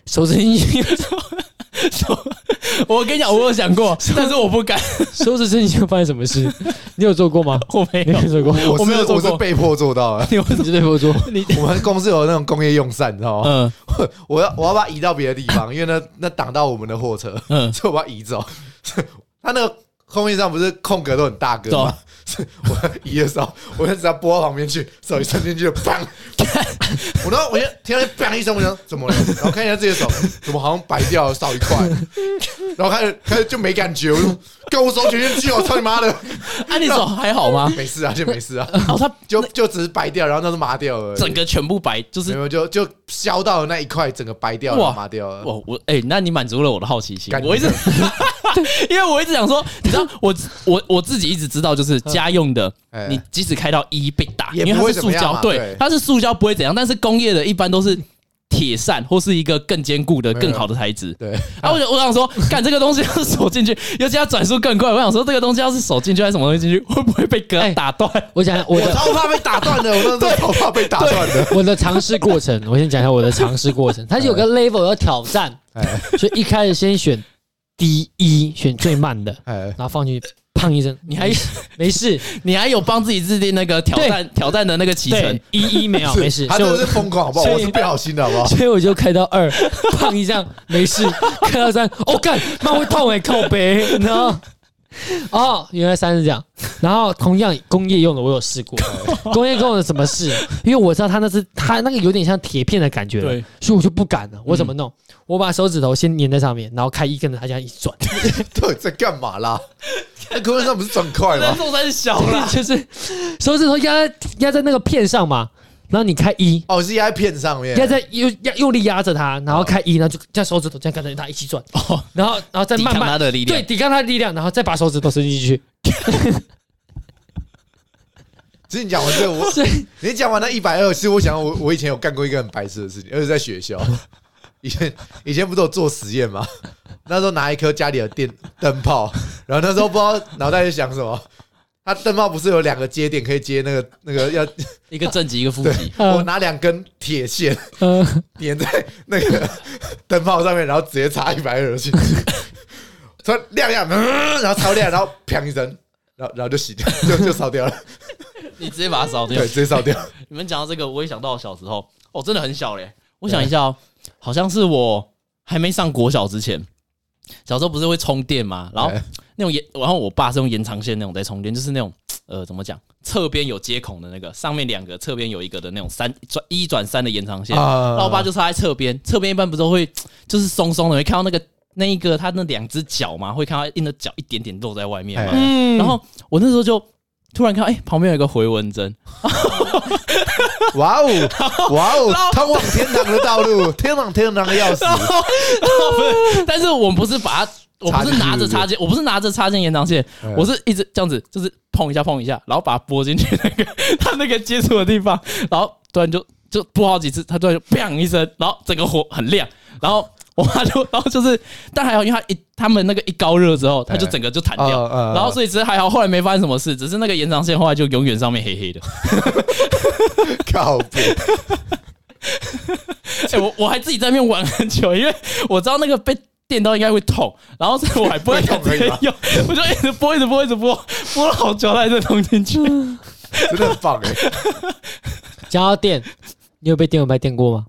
手伸进去，手，我跟你讲，我有想过，但是我不敢。手指伸进去会发生什么事？你有做过吗？我没有做过，我没有做过，我是被迫做到的。你为什么被迫做？我们公司有那种工业用扇，你知道吗？嗯，我要我要把它移到别的地方，因为那那挡到我们的货车，嗯，所以我把它移走。它那个空面上不是空格都很大个吗？我一的时候，我就只要拨到旁边去，手一伸进去就砰！我然后我就听到砰一声，我想怎么了？然后看一下自己的手，怎么好像白掉了，少一块？然后开始开始就没感觉，我说：“跟我手举进去，我操你妈的！”啊，你手还好吗？没事啊，就没事啊。然后他就就只是白掉，然后那是麻掉了，整个全部白，就是没有就就削到了那一块，整个白掉了，麻掉了。哇，我哎，那你满足了我的好奇心，我一直 因为我一直想说，你知道，我我我自己一直知道，就是家用的，你即使开到一被打，因为它是塑胶，对，它是塑胶不会怎样，但是工业的一般都是。铁扇或是一个更坚固的、更好的材质。对，啊，我我想说，干这个东西要是手进去，尤其它转速更快。我想说，这个东西要是手进去，还是什么东西进去，会不会被割打断？我想，我超怕被打断的，我真的超怕被打断的。我的尝试过程，我先讲一下我的尝试过程。它是有个 level 要挑战，所以一开始先选第一，选最慢的，然后放进去。胖医生，你还 没事？你还有帮自己制定那个挑战挑战的那个起程？一一没有，没事。他真的是疯狂，好不好？我是变好心的，好不好？所以我就开到二，胖医生没事。开到三，哦干，那会痛哎，靠北，然后哦，原来三是这样。然后同样工业用的，我有试过。工业用的什么事？因为我知道他那是他那个有点像铁片的感觉，对，所以我就不敢了。我怎么弄？我把手指头先粘在上面，然后开一根的，它这样一转。对，在干嘛啦？那工业上不是转快吗？动太小了，就是手指头压在压在那个片上嘛。然后你开一，哦，是压在片上面，压在用压用力压着它，然后开一，然后就这样手指头这样跟着它一起转。哦，然后然后再慢慢它的力量，对，抵抗它的力量，然后再把手指头伸进去。其实你讲完这个，我你讲完那一百二，其实我想我我以前有干过一个很白痴的事情，而且在学校，以前以前不是有做实验吗？那时候拿一颗家里的电灯泡，然后那时候不知道脑袋在想什么，它灯泡不是有两个接点可以接那个那个要 一个正极一个负极，我拿两根铁线粘在那个灯泡上面，然后直接插一百二进去，突然亮亮，然后超亮，然后砰一声，然后然后就熄掉，就就烧掉了。你直接把它烧掉，对，直接烧掉。你们讲到这个，我也想到小时候，哦，真的很小嘞。我想一下哦，好像是我还没上国小之前，小时候不是会充电吗？然后那种延，然后我爸是用延长线那种在充电，就是那种呃，怎么讲，侧边有接孔的那个，上面两个，侧边有一个的那种三转一转三的延长线。然后我爸就插在侧边，侧边一般不是都会就是松松的，会看到那个那一个他那两只脚嘛，会看到硬的脚一点点露在外面嘛。然后我那时候就。突然看到，哎，旁边有一个回纹针，哇哦，哇哦，通往天堂的道路，天堂天堂的钥匙。但是我们不是把它，我不是拿着插件，我不是拿着插件延长线，我是一直这样子，就是碰一下碰一下，然后把它拨进去那个 它那个接触的地方，然后突然就就拨好几次，它突然就砰一声，然后整个火很亮，然后。我妈就，然后就是，但还好，因为他一他们那个一高热之后，他就整个就弹掉，然后所以只是还好，后来没发生什么事，只是那个延长线后来就永远上面黑黑的。靠北！哎，我我还自己在那边玩很久，因为我知道那个被电到应该会痛，然后所以我还不会痛直接用，我就一直拨，一直拨，一直拨，拨了好久才再通进去，真的很棒哎！讲到电，你有被电蚊拍电过吗？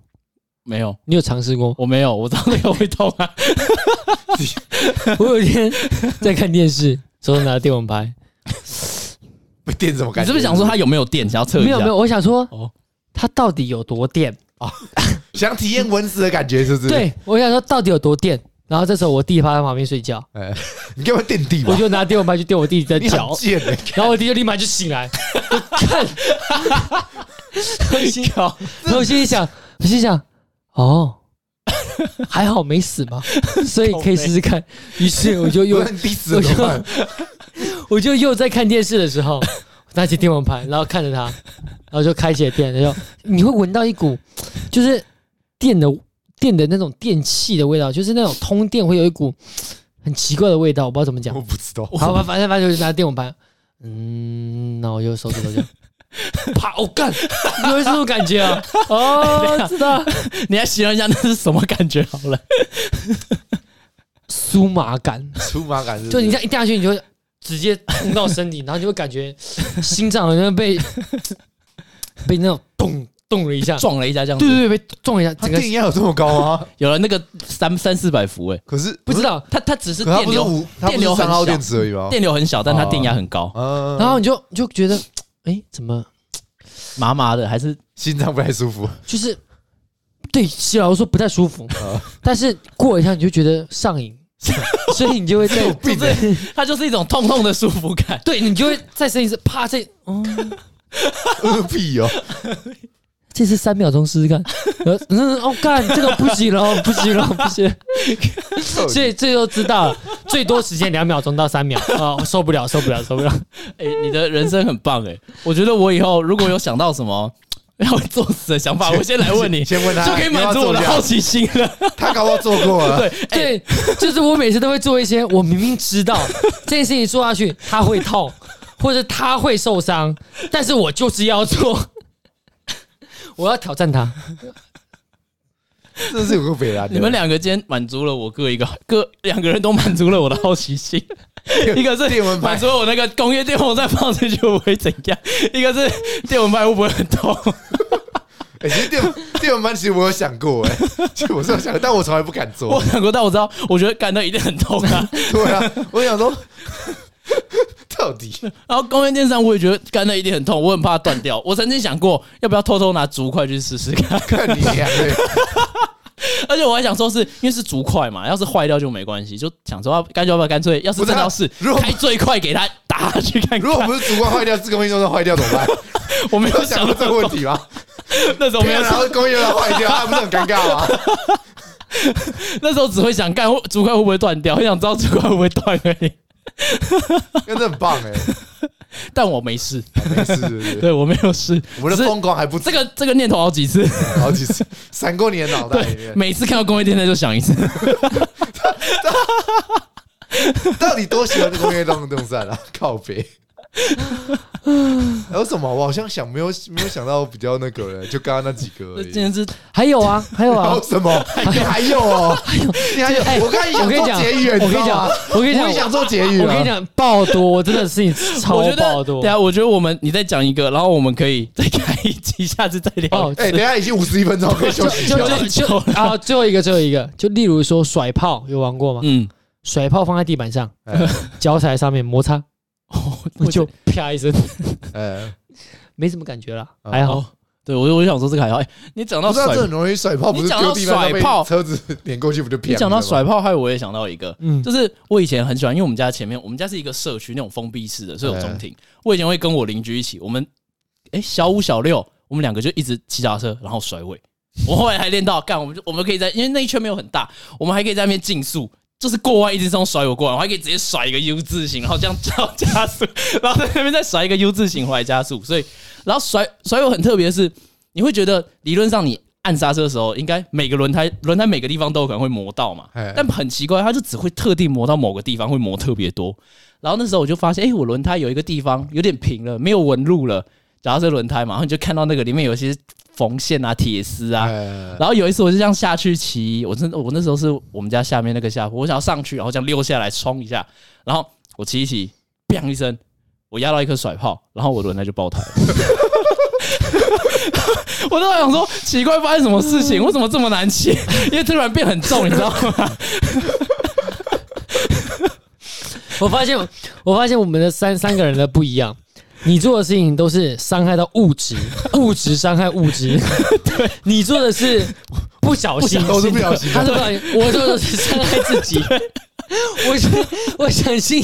没有，你有尝试过？我没有，我知道那个会痛啊。我有一天在看电视，手上拿电蚊拍，被电怎么感觉？你是不是想说它有没有电？想要测一下？没有没有，我想说，哦，它到底有多电啊？想体验蚊子的感觉，是不是？对，我想说到底有多电。然后这时候我弟趴在旁边睡觉，哎，你干嘛电弟？我就拿电蚊拍去电我弟弟的脚，然后我弟就立马就醒来，看，我心想，我心里想，我心想。哦，还好没死嘛，所以可以试试看。于是我就又，我就 我就又在看电视的时候，拿起电蚊拍，然后看着它，然后就开起了电，然后你会闻到一股就是电的电的那种电器的味道，就是那种通电会有一股很奇怪的味道，我不知道怎么讲，我不知道。好吧，反正反正就是拿电蚊拍，嗯，那我就手指头这样。啪！我干，有没这种感觉啊？哦，知道。你来形容一下那是什么感觉好了？酥麻感，酥麻感是，就你这样一掉下去，你就会直接冲到身体，然后就会感觉心脏好像被 被那种咚动了一下，撞了一下这样子。对对对，被撞一下。它电压有这么高吗？有了那个三三四百伏哎，可是不知道它它只是电流，电流很小，电流很小，但它电压很高。然后你就你就觉得，哎，怎么麻麻的，还是 心脏不太舒服？就是对，西老师说不太舒服，但是过一下你就觉得上瘾。所以你就会在，不是它就是一种痛痛的舒服感。对，你就会再生一次，啪！这哦，屁哦，这次三秒钟试试看。嗯，哦，干，这个不行了，不行了，不行。所以这就知道，最多时间两秒钟到三秒啊，受不了，受不了，受不了。哎，你的人生很棒哎，我觉得我以后如果有想到什么。要作死的想法，我先来问你，先问他，就可以满足我的好奇心了。他搞不好做过了，对对，就是我每次都会做一些，我明明知道这件事情做下去他会痛，或者他会受伤，但是我就是要做，我要挑战他。这是有个匪啊！你们两个今天满足了我各一个，各两个人都满足了我的好奇心。一个是电蚊拍，满足了我那个工业电风扇放进去会不会怎样？一个是电蚊拍会不会很痛？哎、欸，其实电电蚊拍其实我有想过、欸，哎，其实我是有想过，但我从来不敢做。我想过，但我知道，我觉得干到一定很痛啊。对啊，我想说。到底，然后工业电扇我也觉得干的一定很痛，我很怕断掉。我曾经想过要不要偷偷拿竹块去试试看，看你娘的！而且我还想说，是因为是竹块嘛，要是坏掉就没关系，就想说要干脆要不要干脆，要是真的要试，开最快给他打下去看看。如果不是竹块坏掉，这个东西都坏掉怎么办？我没有想过这个问题吗？那时候没有，然后工业要坏掉，那不是很尴尬吗？那时候只会想干竹块会不会断掉，很想知道竹块会不会断而已。真的很棒哎，但我没事，没事，对我没有事。我的疯狂还不这个这个念头好几次，好几次闪过你的脑袋里面。每次看到工业电台就想一次。到底多喜欢这工业电风扇啊？靠北。还有什么？我好像想没有没有想到比较那个人，就刚刚那几个 而已。今天是还有啊，还有啊，还有什么？还有哦，还有 你还有？我刚才想做结语，我跟你讲，我跟你讲，我想做结语。我跟你讲，爆多，真的是你超爆多。对啊，我觉得我们你再讲一个，然后我们可以再开一集，下次再聊。哎，等下已经五十一分钟，可以休息。就就就啊，最后一个，最后一个，就例如说甩炮，有玩过吗？嗯，甩炮放在地板上，脚踩在上面摩擦。我就啪一声，呃，没什么感觉了，还好。对我，我就想说这个还好。哎，你讲到甩，这很容易甩炮，不是讲到甩炮，车子碾过去不就啪？你讲到甩炮，还有我也想到一个，嗯，就是我以前很喜欢，因为我们家前面，我们家是一个社区那种封闭式的，是有中庭。我以前会跟我邻居一起，我们哎小五小六，我们两个就一直骑脚踏车，然后甩尾。我后来还练到干，我们就我们可以在，因为那一圈没有很大，我们还可以在那边竞速。就是过弯一直这样甩我过来，我还可以直接甩一个 U 字形，然后这样叫加速，然后在那边再甩一个 U 字形回来加速。所以，然后甩甩我很特别的是，你会觉得理论上你按刹车的时候，应该每个轮胎轮胎每个地方都有可能会磨到嘛。但很奇怪，它就只会特定磨到某个地方会磨特别多。然后那时候我就发现，哎，我轮胎有一个地方有点平了，没有纹路了。假如是轮胎嘛，然后你就看到那个里面有些。缝线啊，铁丝啊，然后有一次我就这样下去骑，我真我那时候是我们家下面那个下坡，我想要上去，然后这样溜下来冲一下，然后我骑一骑，砰一声，我压到一颗甩炮，然后我轮胎就爆胎了。我都在想说，奇怪，发生什么事情？为什么这么难骑？因为突然变很重，你知道吗？我发现，我发现我们的三三个人的不一样。你做的事情都是伤害到物质，物质伤害物质。对，你做的是不小心，都是不小心。他是不小心，我做的是伤害自己。我我相信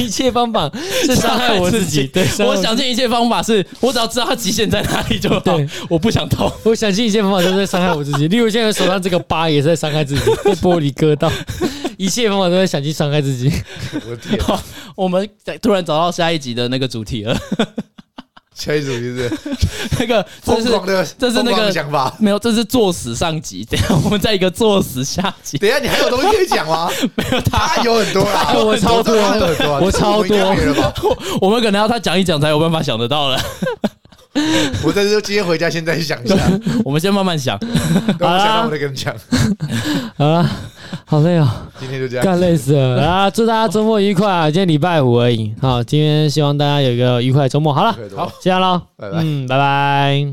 一切方法是伤害我自己。对，我相信一切方法是我只要知道他极限在哪里就好。对，我不想痛。我相信一切方法都是在伤害我自己。例如现在手上这个疤也是在伤害自己，被玻璃割到。一切方法都在想去伤害自己。我的天！我们突然找到下一集的那个主题了。下一集主题是 那个，这是这是那个想法，没有，这是作死上集。等下我们在一个作死下集。等下你还有东西可以讲吗？没有，他有很多啊，我超多，我超多。我们可能要他讲一讲才有办法想得到了。我在这今天回家，现在去想一下。我们先慢慢想。好了，我再跟你讲。好了。好累啊！今天就这样，干累死了啊！祝大家周末愉快啊！今天礼拜五而已。好，今天希望大家有一个愉快的周末。好了，好，这样喽，拜拜。嗯，拜拜。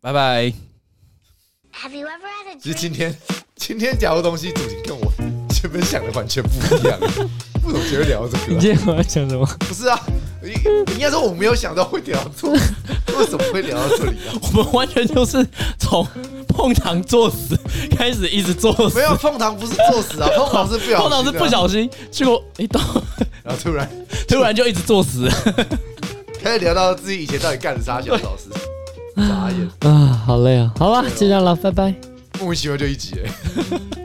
拜拜。其实今天今天讲的东西主题跟我前面想的完全不一样，为什么觉得聊这个、啊？你今天我要讲什么？不是啊，应该说我没有想到会聊到这，为什么会聊到这里啊？我们完全就是从碰糖作死开始，一直作死。没有碰糖不是作死啊，碰糖是不小心，碰糖是不小心，结果一到，然后突然 突然就一直作死，开始聊到自己以前到底干了啥小老师，傻眼啊，好累啊，好吧，就这样了，拜拜。莫名其妙就一集哎。